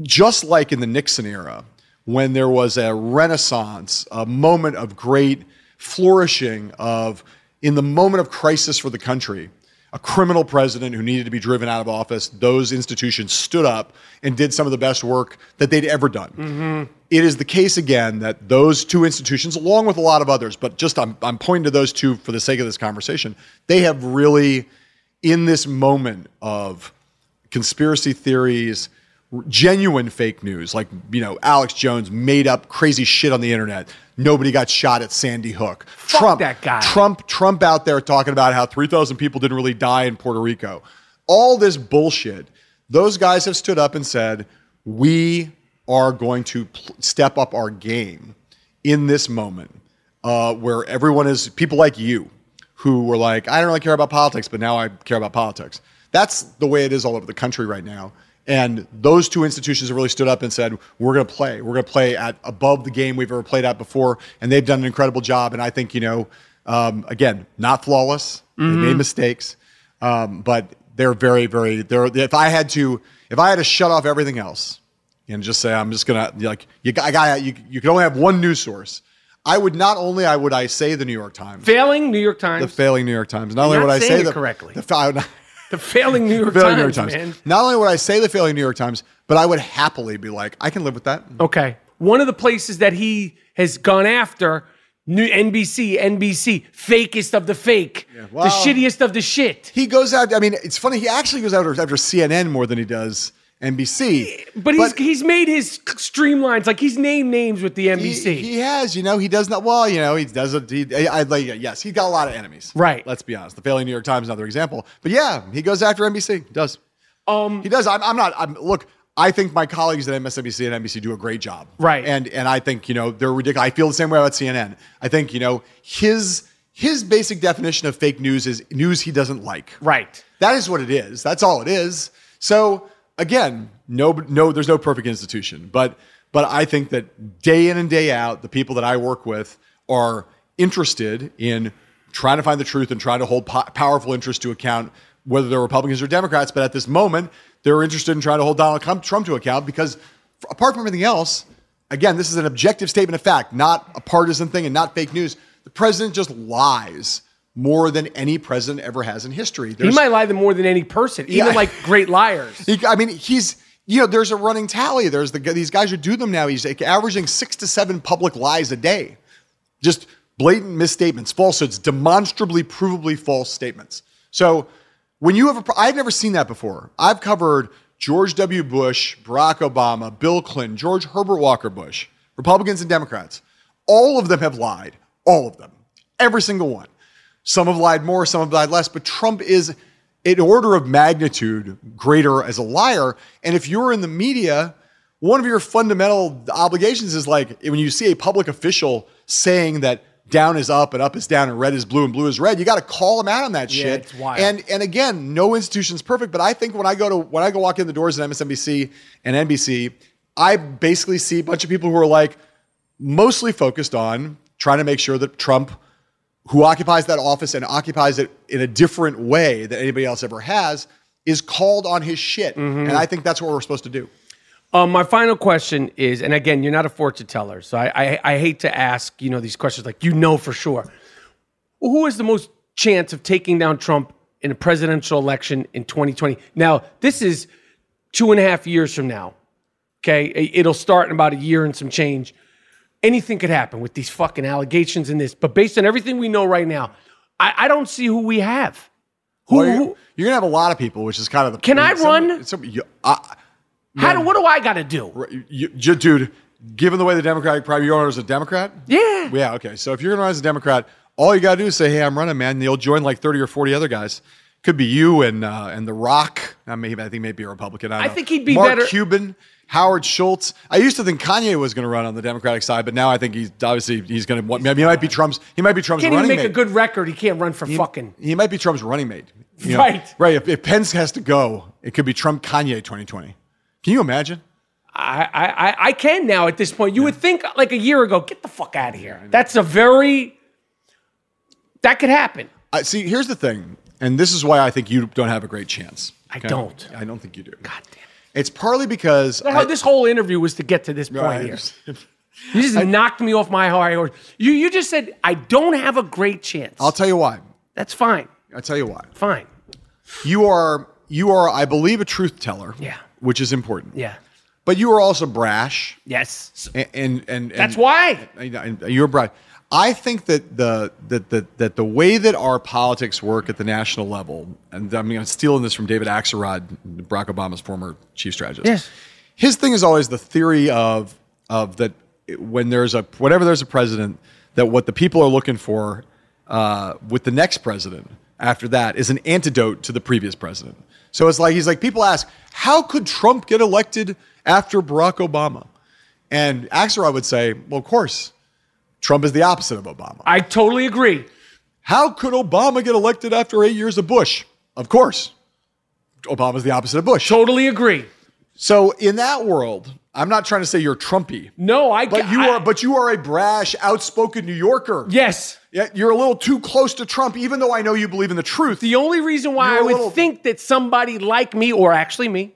just like in the Nixon era, when there was a renaissance, a moment of great flourishing of in the moment of crisis for the country, a criminal president who needed to be driven out of office, those institutions stood up and did some of the best work that they'd ever done. Mm-hmm. It is the case again that those two institutions, along with a lot of others, but just I'm, I'm pointing to those two for the sake of this conversation, they have really, in this moment of conspiracy theories, genuine fake news, like you know Alex Jones made up crazy shit on the internet. Nobody got shot at Sandy Hook. Trump, that guy. Trump, Trump out there talking about how three thousand people didn't really die in Puerto Rico. All this bullshit. Those guys have stood up and said, "We are going to pl- step up our game in this moment uh, where everyone is people like you who were like, I don't really care about politics, but now I care about politics. That's the way it is all over the country right now. And those two institutions have really stood up and said, we're going to play. We're going to play at above the game we've ever played at before. And they've done an incredible job. And I think, you know, um, again, not flawless. They made mistakes. Um, but they're very, very, they're, if I had to, if I had to shut off everything else and just say, I'm just going to, like, you, I got, you, you can only have one news source. I would not only, I would I say the New York Times, failing new york times the failing New York Times. Not only You're would not I saying say the correctly. the, fa- the failing new york, failing times, New York Times. man Not only would I say the failing New York Times, but I would happily be like, I can live with that. okay one of the places that he has gone after new nbc nbc fakest of the fake the Well- shittiest of the shit He goes out. I mean, it's funny. He actually goes out after CNN more than he does NBC. But he's he's made his streamlines like he's named names with the NBC. He, he has, you know, he does not. Well, you know, he does it. He, I, like, yes, he's got a lot of enemies. Right. Let's be honest. The failing New York Times, another example. But yeah, he goes after NBC. He does. Um, he does. I'm, I'm not. I'm look. I think my colleagues at MSNBC and NBC do a great job. Right. And and I think you know they're ridiculous. I feel the same way about CNN. I think you know his his basic definition of fake news is news he doesn't like. Right. That is what it is. That's all it is. So again, no, no, there's no perfect institution, but but I think that day in and day out, the people that I work with are interested in trying to find the truth and trying to hold po- powerful interests to account, whether they're Republicans or Democrats. But at this moment, they're interested in trying to hold Donald Trump to account because, apart from everything else, again, this is an objective statement of fact, not a partisan thing and not fake news. The president just lies more than any president ever has in history. There's, he might lie to more than any person, even yeah. like great liars. He, I mean, he's you know, there's a running tally. There's the these guys who do them now. He's like averaging six to seven public lies a day, just blatant misstatements, falsehoods, demonstrably, provably false statements. So when you have, a, I've never seen that before. I've covered George W. Bush, Barack Obama, Bill Clinton, George Herbert Walker Bush, Republicans and Democrats. All of them have lied. All of them. Every single one. Some have lied more, some have lied less, but Trump is an order of magnitude greater as a liar. And if you're in the media, one of your fundamental obligations is like when you see a public official saying that down is up and up is down and red is blue and blue is red, you got to call them out on that yeah, shit. It's wild. And and again, no institution is perfect, but I think when I go to when I go walk in the doors at MSNBC and NBC, I basically see a bunch of people who are like mostly focused on trying to make sure that Trump who occupies that office and occupies it in a different way than anybody else ever has, is called on his shit. Mm-hmm. And I think that's what we're supposed to do. Um, my final question is, and again, you're not a fortune teller, so I, I, I hate to ask, you know, these questions like you know for sure. Who has the most chance of taking down Trump in a presidential election in 2020? Now, this is two and a half years from now. Okay, it'll start in about a year and some change anything could happen with these fucking allegations and this. But based on everything we know right now, I, I don't see who we have. Who, well, you're, you're, gonna have a lot of people, which is kind of the. Can I run? You, uh, How do? What do I got to do? You, you, dude, given the way the Democratic Party, you're as a Democrat. Yeah. Yeah. Okay. So if you're gonna run as a Democrat, all you got to do is say, "Hey, I'm running, man." And you'll join like 30 or 40 other guys. Could be you and uh, and The Rock. I mean, I think maybe a Republican. I, I think he'd be Mark better. Cuban. Howard Schultz. I used to think Kanye was going to run on the Democratic side, but now I think he's obviously he's going to. I mean, He might be Trump's. He might be Trump's can't running even make mate. a good record. He can't run for he, fucking. He might be Trump's running mate. You know? right. Right. If, if Pence has to go, it could be Trump Kanye 2020. Can you imagine? I, I, I can now at this point. You yeah. would think like a year ago, get the fuck out of here. That's a very that could happen. I see. Here's the thing, and this is why I think you don't have a great chance. Okay? I don't. I don't think you do. God damn. It's partly because I, this whole interview was to get to this point right. here. You just I, knocked me off my high horse. You you just said I don't have a great chance. I'll tell you why. That's fine. I'll tell you why. Fine. You are you are I believe a truth teller. Yeah. Which is important. Yeah. But you are also brash. Yes. And and, and, and that's why. And, You're brash. I think that the that the that the way that our politics work at the national level, and I mean, I'm stealing this from David Axelrod, Barack Obama's former chief strategist. Yes. His thing is always the theory of of that when there's a whatever there's a president, that what the people are looking for uh, with the next president after that is an antidote to the previous president. So it's like he's like people ask, how could Trump get elected after Barack Obama? And Axelrod would say, well, of course Trump is the opposite of Obama. I totally agree. How could Obama get elected after eight years of Bush? Of course. Obama's the opposite of Bush. Totally agree. So in that world, I'm not trying to say you're Trumpy. No, I. But you I, are. But you are a brash, outspoken New Yorker. Yes. Yeah, you're a little too close to Trump, even though I know you believe in the truth. The only reason why I would little... think that somebody like me, or actually me,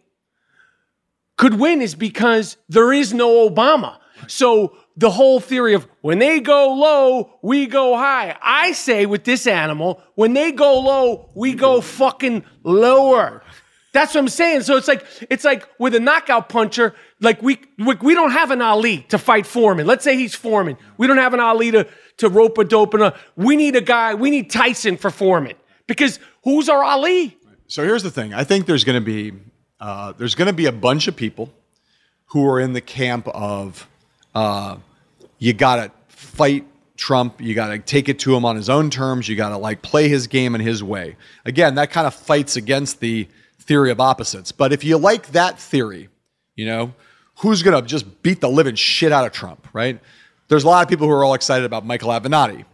could win is because there is no Obama. So the whole theory of when they go low, we go high. I say with this animal, when they go low, we go fucking lower. That's what I'm saying. So it's like it's like with a knockout puncher, like we we, we don't have an Ali to fight Foreman. Let's say he's Foreman. We don't have an Ali to to rope a dope and a, we need a guy. We need Tyson for Foreman because who's our Ali? So here's the thing. I think there's going to be uh, there's going to be a bunch of people who are in the camp of uh, you got to fight Trump, you got to take it to him on his own terms, you got to like play his game in his way. Again, that kind of fights against the theory of opposites. But if you like that theory, you know, who's going to just beat the living shit out of Trump, right? There's a lot of people who are all excited about Michael Avenatti.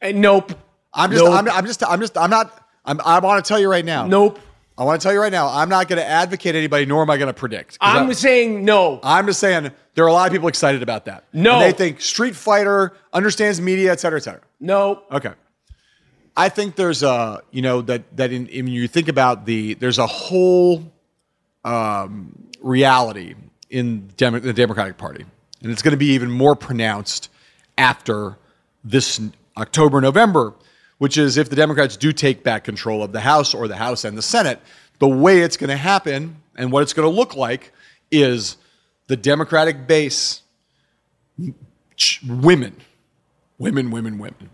And nope. I'm just, Nope. I'm, I'm just, I'm just, I'm not, I'm, I want to tell you right now. Nope. I want to tell you right now, I'm not going to advocate anybody, nor am I going to predict. I'm I- saying no. I'm just saying there are a lot of people excited about that. No. And they think Street Fighter understands media, et cetera, et cetera. No. Okay. I think there's a, you know, that that in, in you think about the there's a whole um, reality in Demo- the Democratic Party, and it's going to be even more pronounced after this October, November, which is if the Democrats do take back control of the House or the House and the Senate, the way it's going to happen and what it's going to look like is the Democratic base, women, women, women, women,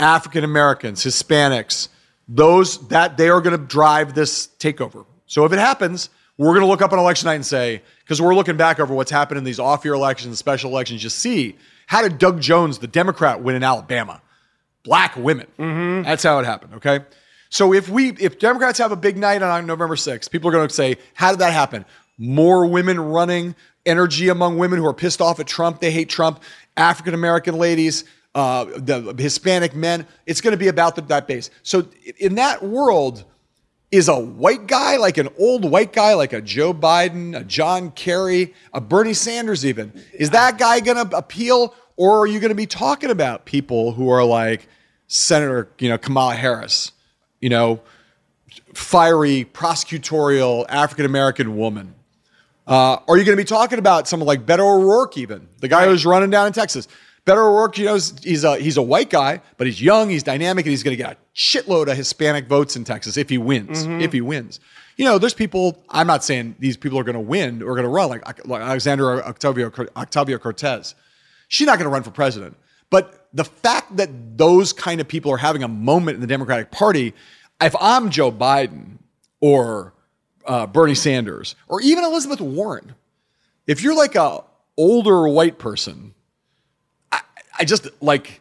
African Americans, Hispanics, those that they are going to drive this takeover. So if it happens, we're going to look up on election night and say, because we're looking back over what's happened in these off-year elections, special elections, you see how did Doug Jones, the Democrat, win in Alabama? Black women. Mm-hmm. That's how it happened. Okay. So if we if Democrats have a big night on November 6th, people are going to say, how did that happen? More women running, energy among women who are pissed off at Trump. They hate Trump. African American ladies, uh, the Hispanic men. It's going to be about the, that base. So in that world, is a white guy, like an old white guy, like a Joe Biden, a John Kerry, a Bernie Sanders, even, is that guy going to appeal? Or are you going to be talking about people who are like Senator, you know, Kamala Harris, you know, fiery, prosecutorial African American woman? Uh, are you going to be talking about someone like Beto O'Rourke, even the guy who's running down in Texas? Beto O'Rourke, you know, he's a he's a white guy, but he's young, he's dynamic, and he's going to get a shitload of Hispanic votes in Texas if he wins. If he wins, you know, there's people. I'm not saying these people are going to win or going to run like, like Alexandra Octavio Octavio Cortez. She's not going to run for president. But the fact that those kind of people are having a moment in the Democratic Party, if I'm Joe Biden or uh, Bernie Sanders or even Elizabeth Warren, if you're like a older white person, I, I just like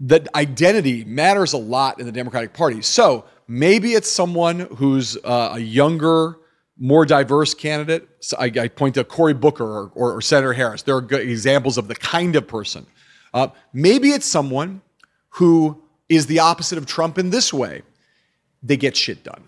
that identity matters a lot in the Democratic Party. So maybe it's someone who's uh, a younger, more diverse candidate. So I, I point to Cory Booker or, or, or Senator Harris. There are examples of the kind of person. Uh, maybe it's someone who is the opposite of Trump in this way. They get shit done.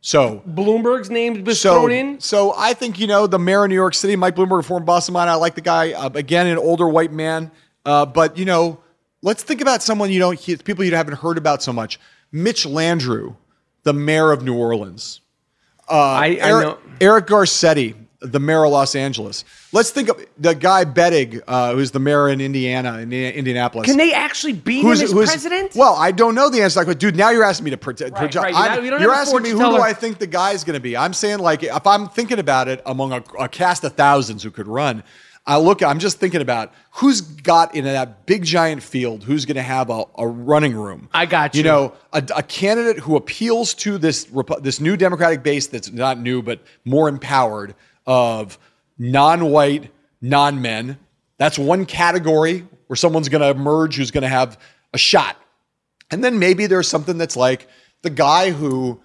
So Bloomberg's name was so, thrown in. So I think you know the mayor of New York City, Mike Bloomberg, a former boss of mine. I like the guy. Uh, again, an older white man. Uh, but you know, let's think about someone you don't people you haven't heard about so much. Mitch Landrieu, the mayor of New Orleans. I, I Eric, know. Eric Garcetti, the mayor of Los Angeles. Let's think of the guy Buttigieg, uh, who's the mayor in Indiana, in Indianapolis. Can they actually beat him as president? Well, I don't know the answer. Like, dude, now you're asking me to protect. Right, right. You you're asking me who do. I think the guy's going to be. I'm saying like if I'm thinking about it among a, a cast of thousands who could run, I look. I'm just thinking about who's got in that big giant field. Who's going to have a, a running room? I got You you. know, a, a candidate who appeals to this this new Democratic base that's not new but more empowered of non-white, non-men. That's one category where someone's going to emerge who's going to have a shot. And then maybe there's something that's like the guy who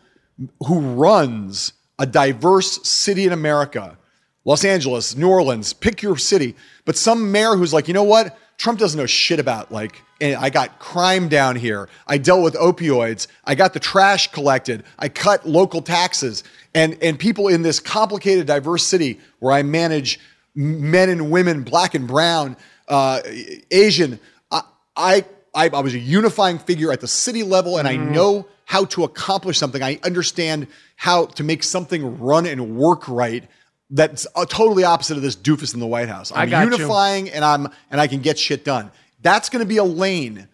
who runs a diverse city in America, Los Angeles, New Orleans, pick your city, but some mayor who's like, you know what? Trump doesn't know shit about like I got crime down here. I dealt with opioids. I got the trash collected. I cut local taxes. And and people in this complicated diverse city where I manage men and women, black and brown, uh, Asian, I, I I, I was a unifying figure at the city level, and I know how to accomplish something. I understand how to make something run and work right. That's a totally opposite of this doofus in the White House. I'm got you. unifying, and I'm and I can get shit done. That's going to be a lane.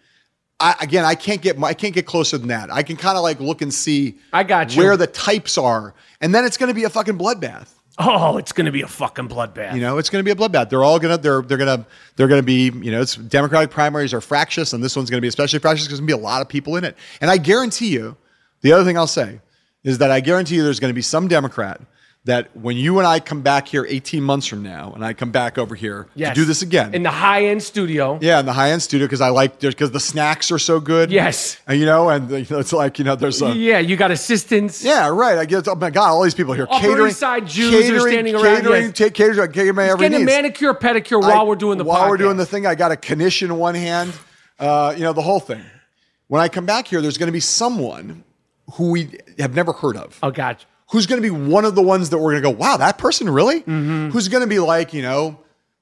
I, again, I can't get I can't get closer than that. I can kind of like look and see. I got you. where the types are, and then it's going to be a fucking bloodbath. Oh, it's going to be a fucking bloodbath. You know, it's going to be a bloodbath. They're all gonna they're they're gonna they're gonna be you know, it's Democratic primaries are fractious, and this one's going to be especially fractious because there's going to be a lot of people in it. And I guarantee you, the other thing I'll say is that I guarantee you there's going to be some Democrat that when you and I come back here 18 months from now, and I come back over here Yes. to do this again. in the high end studio. yeah, in the high end studio because I like because the snacks are so good. Yes. and you know, and it's like you know, there's a Yeah, you got assistants. yeah, right. I get oh my god, all these people here Upper catering, East Side Jews are standing around, catering, yes. take catering, catering my every Getting a needs. manicure, pedicure while I- we're doing the while we're doing podcast. the thing. I got a knish in one hand, uh, you know, the whole thing. When I come back here, there's going to be someone who we have never heard of. Oh, gotcha. Who's going to be one of the ones that we're going to go, wow, that person really? Mm-hmm. Who's going to be like, you know,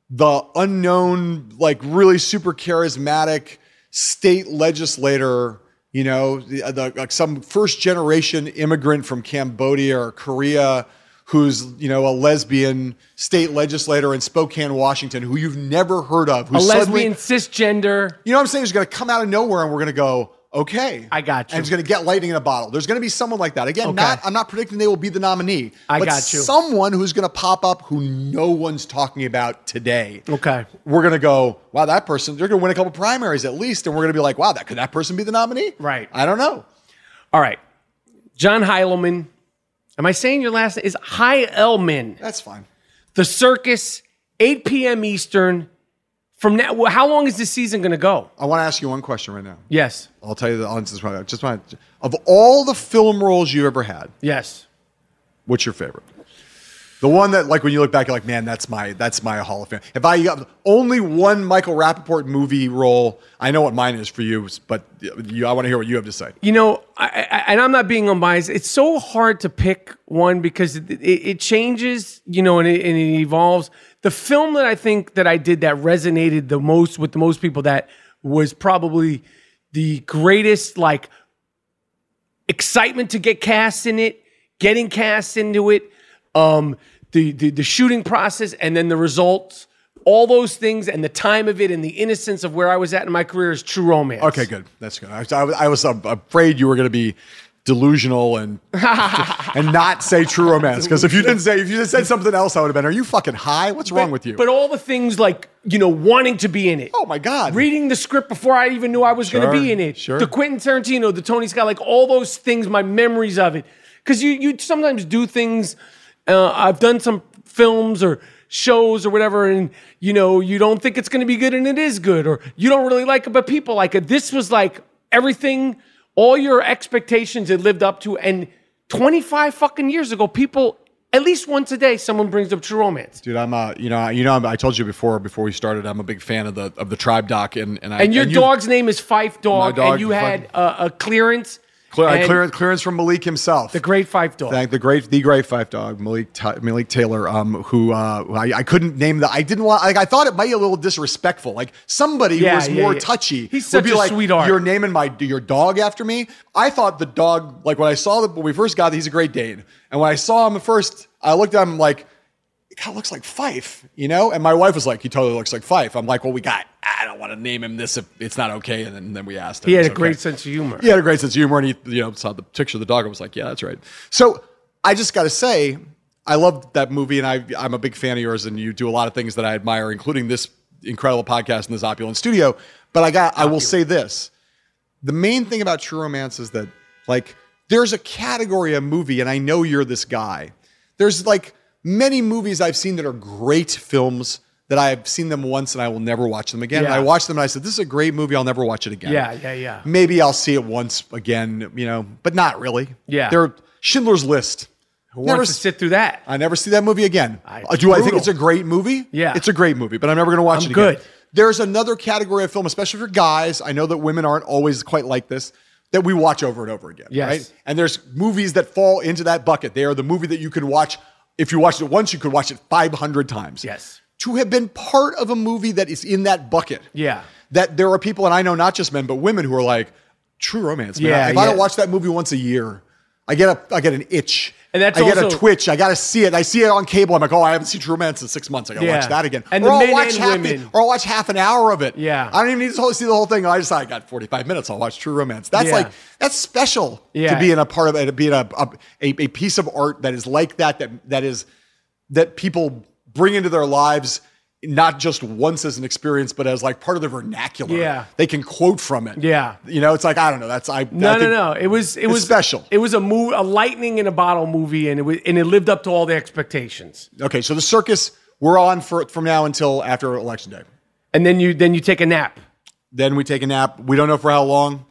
the unknown, like really super charismatic state legislator, you know, the, the, like some first generation immigrant from Cambodia or Korea who's, you know, a lesbian state legislator in Spokane, Washington, who you've never heard of. A Who's suddenly- lesbian cisgender. you know what I'm saying? Who's going to come out of nowhere and we're going to go, okay. I got you. And it's going to get lightning in a bottle. There's going to be someone like that. Again, Okay. not I'm not predicting they will be the nominee. I but got you. Someone who's going to pop up who no one's talking about today. Okay. We're going to go, wow, that person, they're going to win a couple primaries at least. And we're going to be like, wow, that could that person be the nominee? Right. I don't know. All right. John Heilemann. Am I saying your last name? Is Heilman. That's fine. The Circus, 8 p.m. Eastern. From now, how long is this season going to go? I want to ask you one question right now. Yes. I'll tell you the answer. to this. Just want of all the film roles you ever had, Yes. What's your favorite? The one that, like, when you look back, you're like, man, that's my that's my Hall of Fame. If I got only one Michael Rapaport movie role, I know what mine is for you, but you, I want to hear what you have to say. You know, I, I, and I'm not being unbiased. It's so hard to pick one because it, it, it changes, you know, and it, and it evolves. The film that I think that I did that resonated the most with the most people that was probably the greatest, like excitement to get cast in it, getting cast into it, um, the, the the shooting process, and then the results. All those things and the time of it and the innocence of where I was at in my career is true romance. Okay, good. That's good. I, I, was- I was um, afraid you were going to be delusional and and not say true romance because if you didn't say if you just said something else, I would have been. Are you fucking high? What's wrong with you? But all the things like, you know, wanting to be in it. oh my god! Reading the script before I even knew I was going to be in it. sure. The Quentin Tarantino, the Tony Scott, like all those things, my memories of it. Because you, you sometimes do things. Uh, I've done some films or shows or whatever, and you know, you don't think it's going to be good, and it is good, or you don't really like it, but people like it. This was like everything, all your expectations it lived up to, and 25 fucking years ago, people. At least once a day, someone brings up True Romance. Dude, I'm a you know, you know, I'm, I told you before before we started, I'm a big fan of the of the Tribe Doc, and and I And your you- dog's name is Phife Dawg, dog, and you had uh, a clearance. Clear, clearance, clearance from Malik himself. The great Phife Dawg. Thank the great, the great Phife Dawg Malik Malik Taylor, um, who uh, I, I couldn't name the. I didn't want. Like I thought it might be a little disrespectful. Like somebody Yeah, who was yeah, more yeah. touchy He's such be a like, sweetheart. "You're naming my your dog after me." I thought the dog. Like when I saw that when we first got, he's a Great Dane, and when I saw him first, I looked at him like. It kind of looks like Phife, you know? And my wife was like, he totally looks like Phife. I'm like, well, we got, I don't want to name him this if it's not okay. And then, and then we asked him. he had It's a great okay. sense of humor. He had a great sense of humor, and he, you know, saw the picture of the dog and was like, "Yeah, that's right." So I just got to say, I love that movie, and I, I'm a big fan of yours, and you do a lot of things that I admire, including this incredible podcast and this opulent studio. But I got, I will say this: the main thing about True Romance is that, like, there's a category of movie, and I know you're this guy. There's like many movies I've seen that are great films that I've seen them once and I will never watch them again. Yeah. I watched them and I said, "This is a great movie. I'll never watch it again." Yeah, yeah, yeah. Maybe I'll see it once again, you know, but not really. Yeah. There, Schindler's List. Who Never wants to sit through that? I never see that movie again. I- Uh, Do I think it's a great movie? Yeah. It's a great movie, but I'm never going to watch I'm it again. good. There's another category of film, especially for guys. I know that women aren't always quite like this, that we watch over and over again. Yes. Right? And there's movies that fall into that bucket. They are the movie that you can watch. If you watched it once, you could watch it 500 times. Yes. To have been part of a movie that is in that bucket. Yeah. That there are people, and I know not just men, but women who are like, true romance. Man. Yeah, If I don't watch that movie once a year, I get a I get an itch. And that's I get a twitch. I got to see it. I see it on cable. I'm like, oh, I haven't seen True Romance in six months. I got to Yeah. watch that again. And or the I'll watch and half the- women. or I'll watch half an hour of it. Yeah. I don't even need to see the whole thing. I just I got 45 minutes. I'll watch True Romance. That's Yeah. like that's special Yeah. to be in a part of it, to be in a, a a a piece of art that is like that that that is that people bring into their lives not just once as an experience, but as like part of the vernacular. Yeah. they can quote from it. Yeah. you know, it's like I don't know. That's I. No, I no, no. It was it was special. It was a move, a lightning in a bottle movie, and it was and it lived up to all the expectations. Okay, so the circus we're on for from now until after election day. And then you then you take a nap. Then we take a nap. We don't know for how long,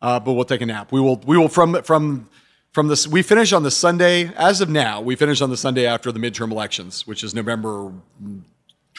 uh, but we'll take a nap. We will. We will from from from this. We finish on the Sunday. As of now, we finish on the Sunday after the midterm elections, which is November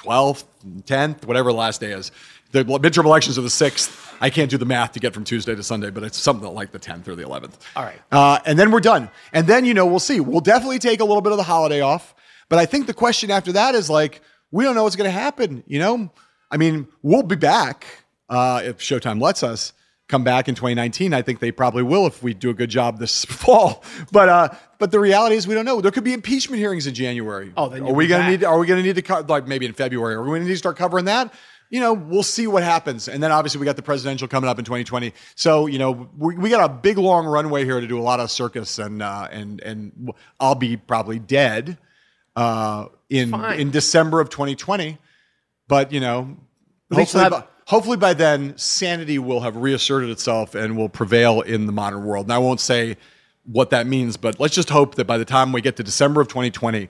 twelfth, tenth, whatever the last day is. The midterm elections are the sixth. I can't do the math to get from Tuesday to Sunday, but it's something like the tenth or the eleventh. All right. Uh, and then we're done. And then you know we'll see. We'll definitely take a little bit of the holiday off. But I think the question after that is like we don't know what's going to happen. You know, I mean, we'll be back uh, if Showtime lets us come back in 2019. I think they probably will if we do a good job this fall. But uh, but the reality is we don't know. There could be impeachment hearings in January. Oh, then are we going to need? Are we going to need to like maybe in February? Are we going to need to start covering that? You know, we'll see what happens. And then obviously we got the presidential coming up in 2020. So you know, we, we got a big long runway here to do a lot of circus, and uh, and and I'll be probably dead uh, in Fine. in December of 2020. But you know, hopefully, have- hopefully by then, sanity will have reasserted itself and will prevail in the modern world. And I won't say what that means, but let's just hope that by the time we get to December of 2020,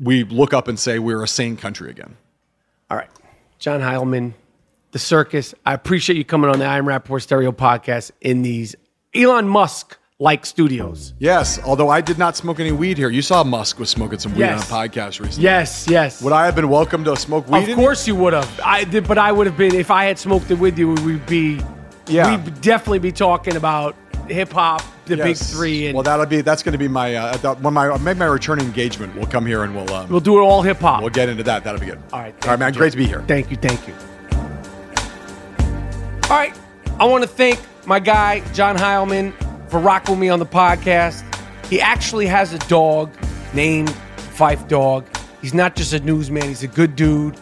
we look up and say we're a sane country again. All right. John Heilemann, the circus. I appreciate you coming on the I'm Rapaport Stereo podcast in these Elon Musk like studios. Yes, although I did not smoke any weed here. You saw Musk was smoking some weed Yes. on a podcast recently. Yes, yes. Would I have been welcome to smoke weed? Of course you would have. I did, but I would have been if I had smoked it with you. We'd be, Yeah. we'd definitely be talking about hip hop, the here? big three, and well, that'll be that's going to be my uh, when my maybe my return engagement. We'll come here and we'll um, we'll do it all hip hop. we'll get into that. That'll be good. All right. all right, man. you, Great to be here. Thank you. Thank you. All right. I want to thank my guy, John Heilemann, for rocking with me on the podcast. He actually has a dog named Phife Dawg. He's not just a newsman, he's a good dude.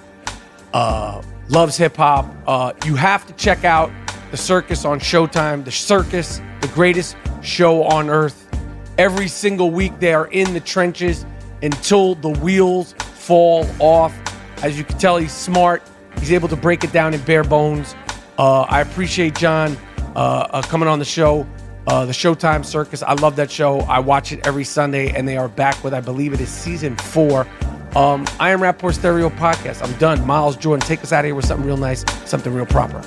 Uh, loves hip hop. Uh, you have to check out the circus on Showtime. The circus, the greatest show on earth. Every single week they are in the trenches until the wheels fall off. As you can tell, he's smart. He's able to break it down in bare bones. Uh, I appreciate John uh, uh, coming on the show. Uh, the Showtime Circus. I love that show. I watch it every Sunday, and they are back with, I believe it is season four. Um, I am Rapaport Stereo Podcast. I'm done. Miles Jordan, take us out of here with something real nice, something real proper.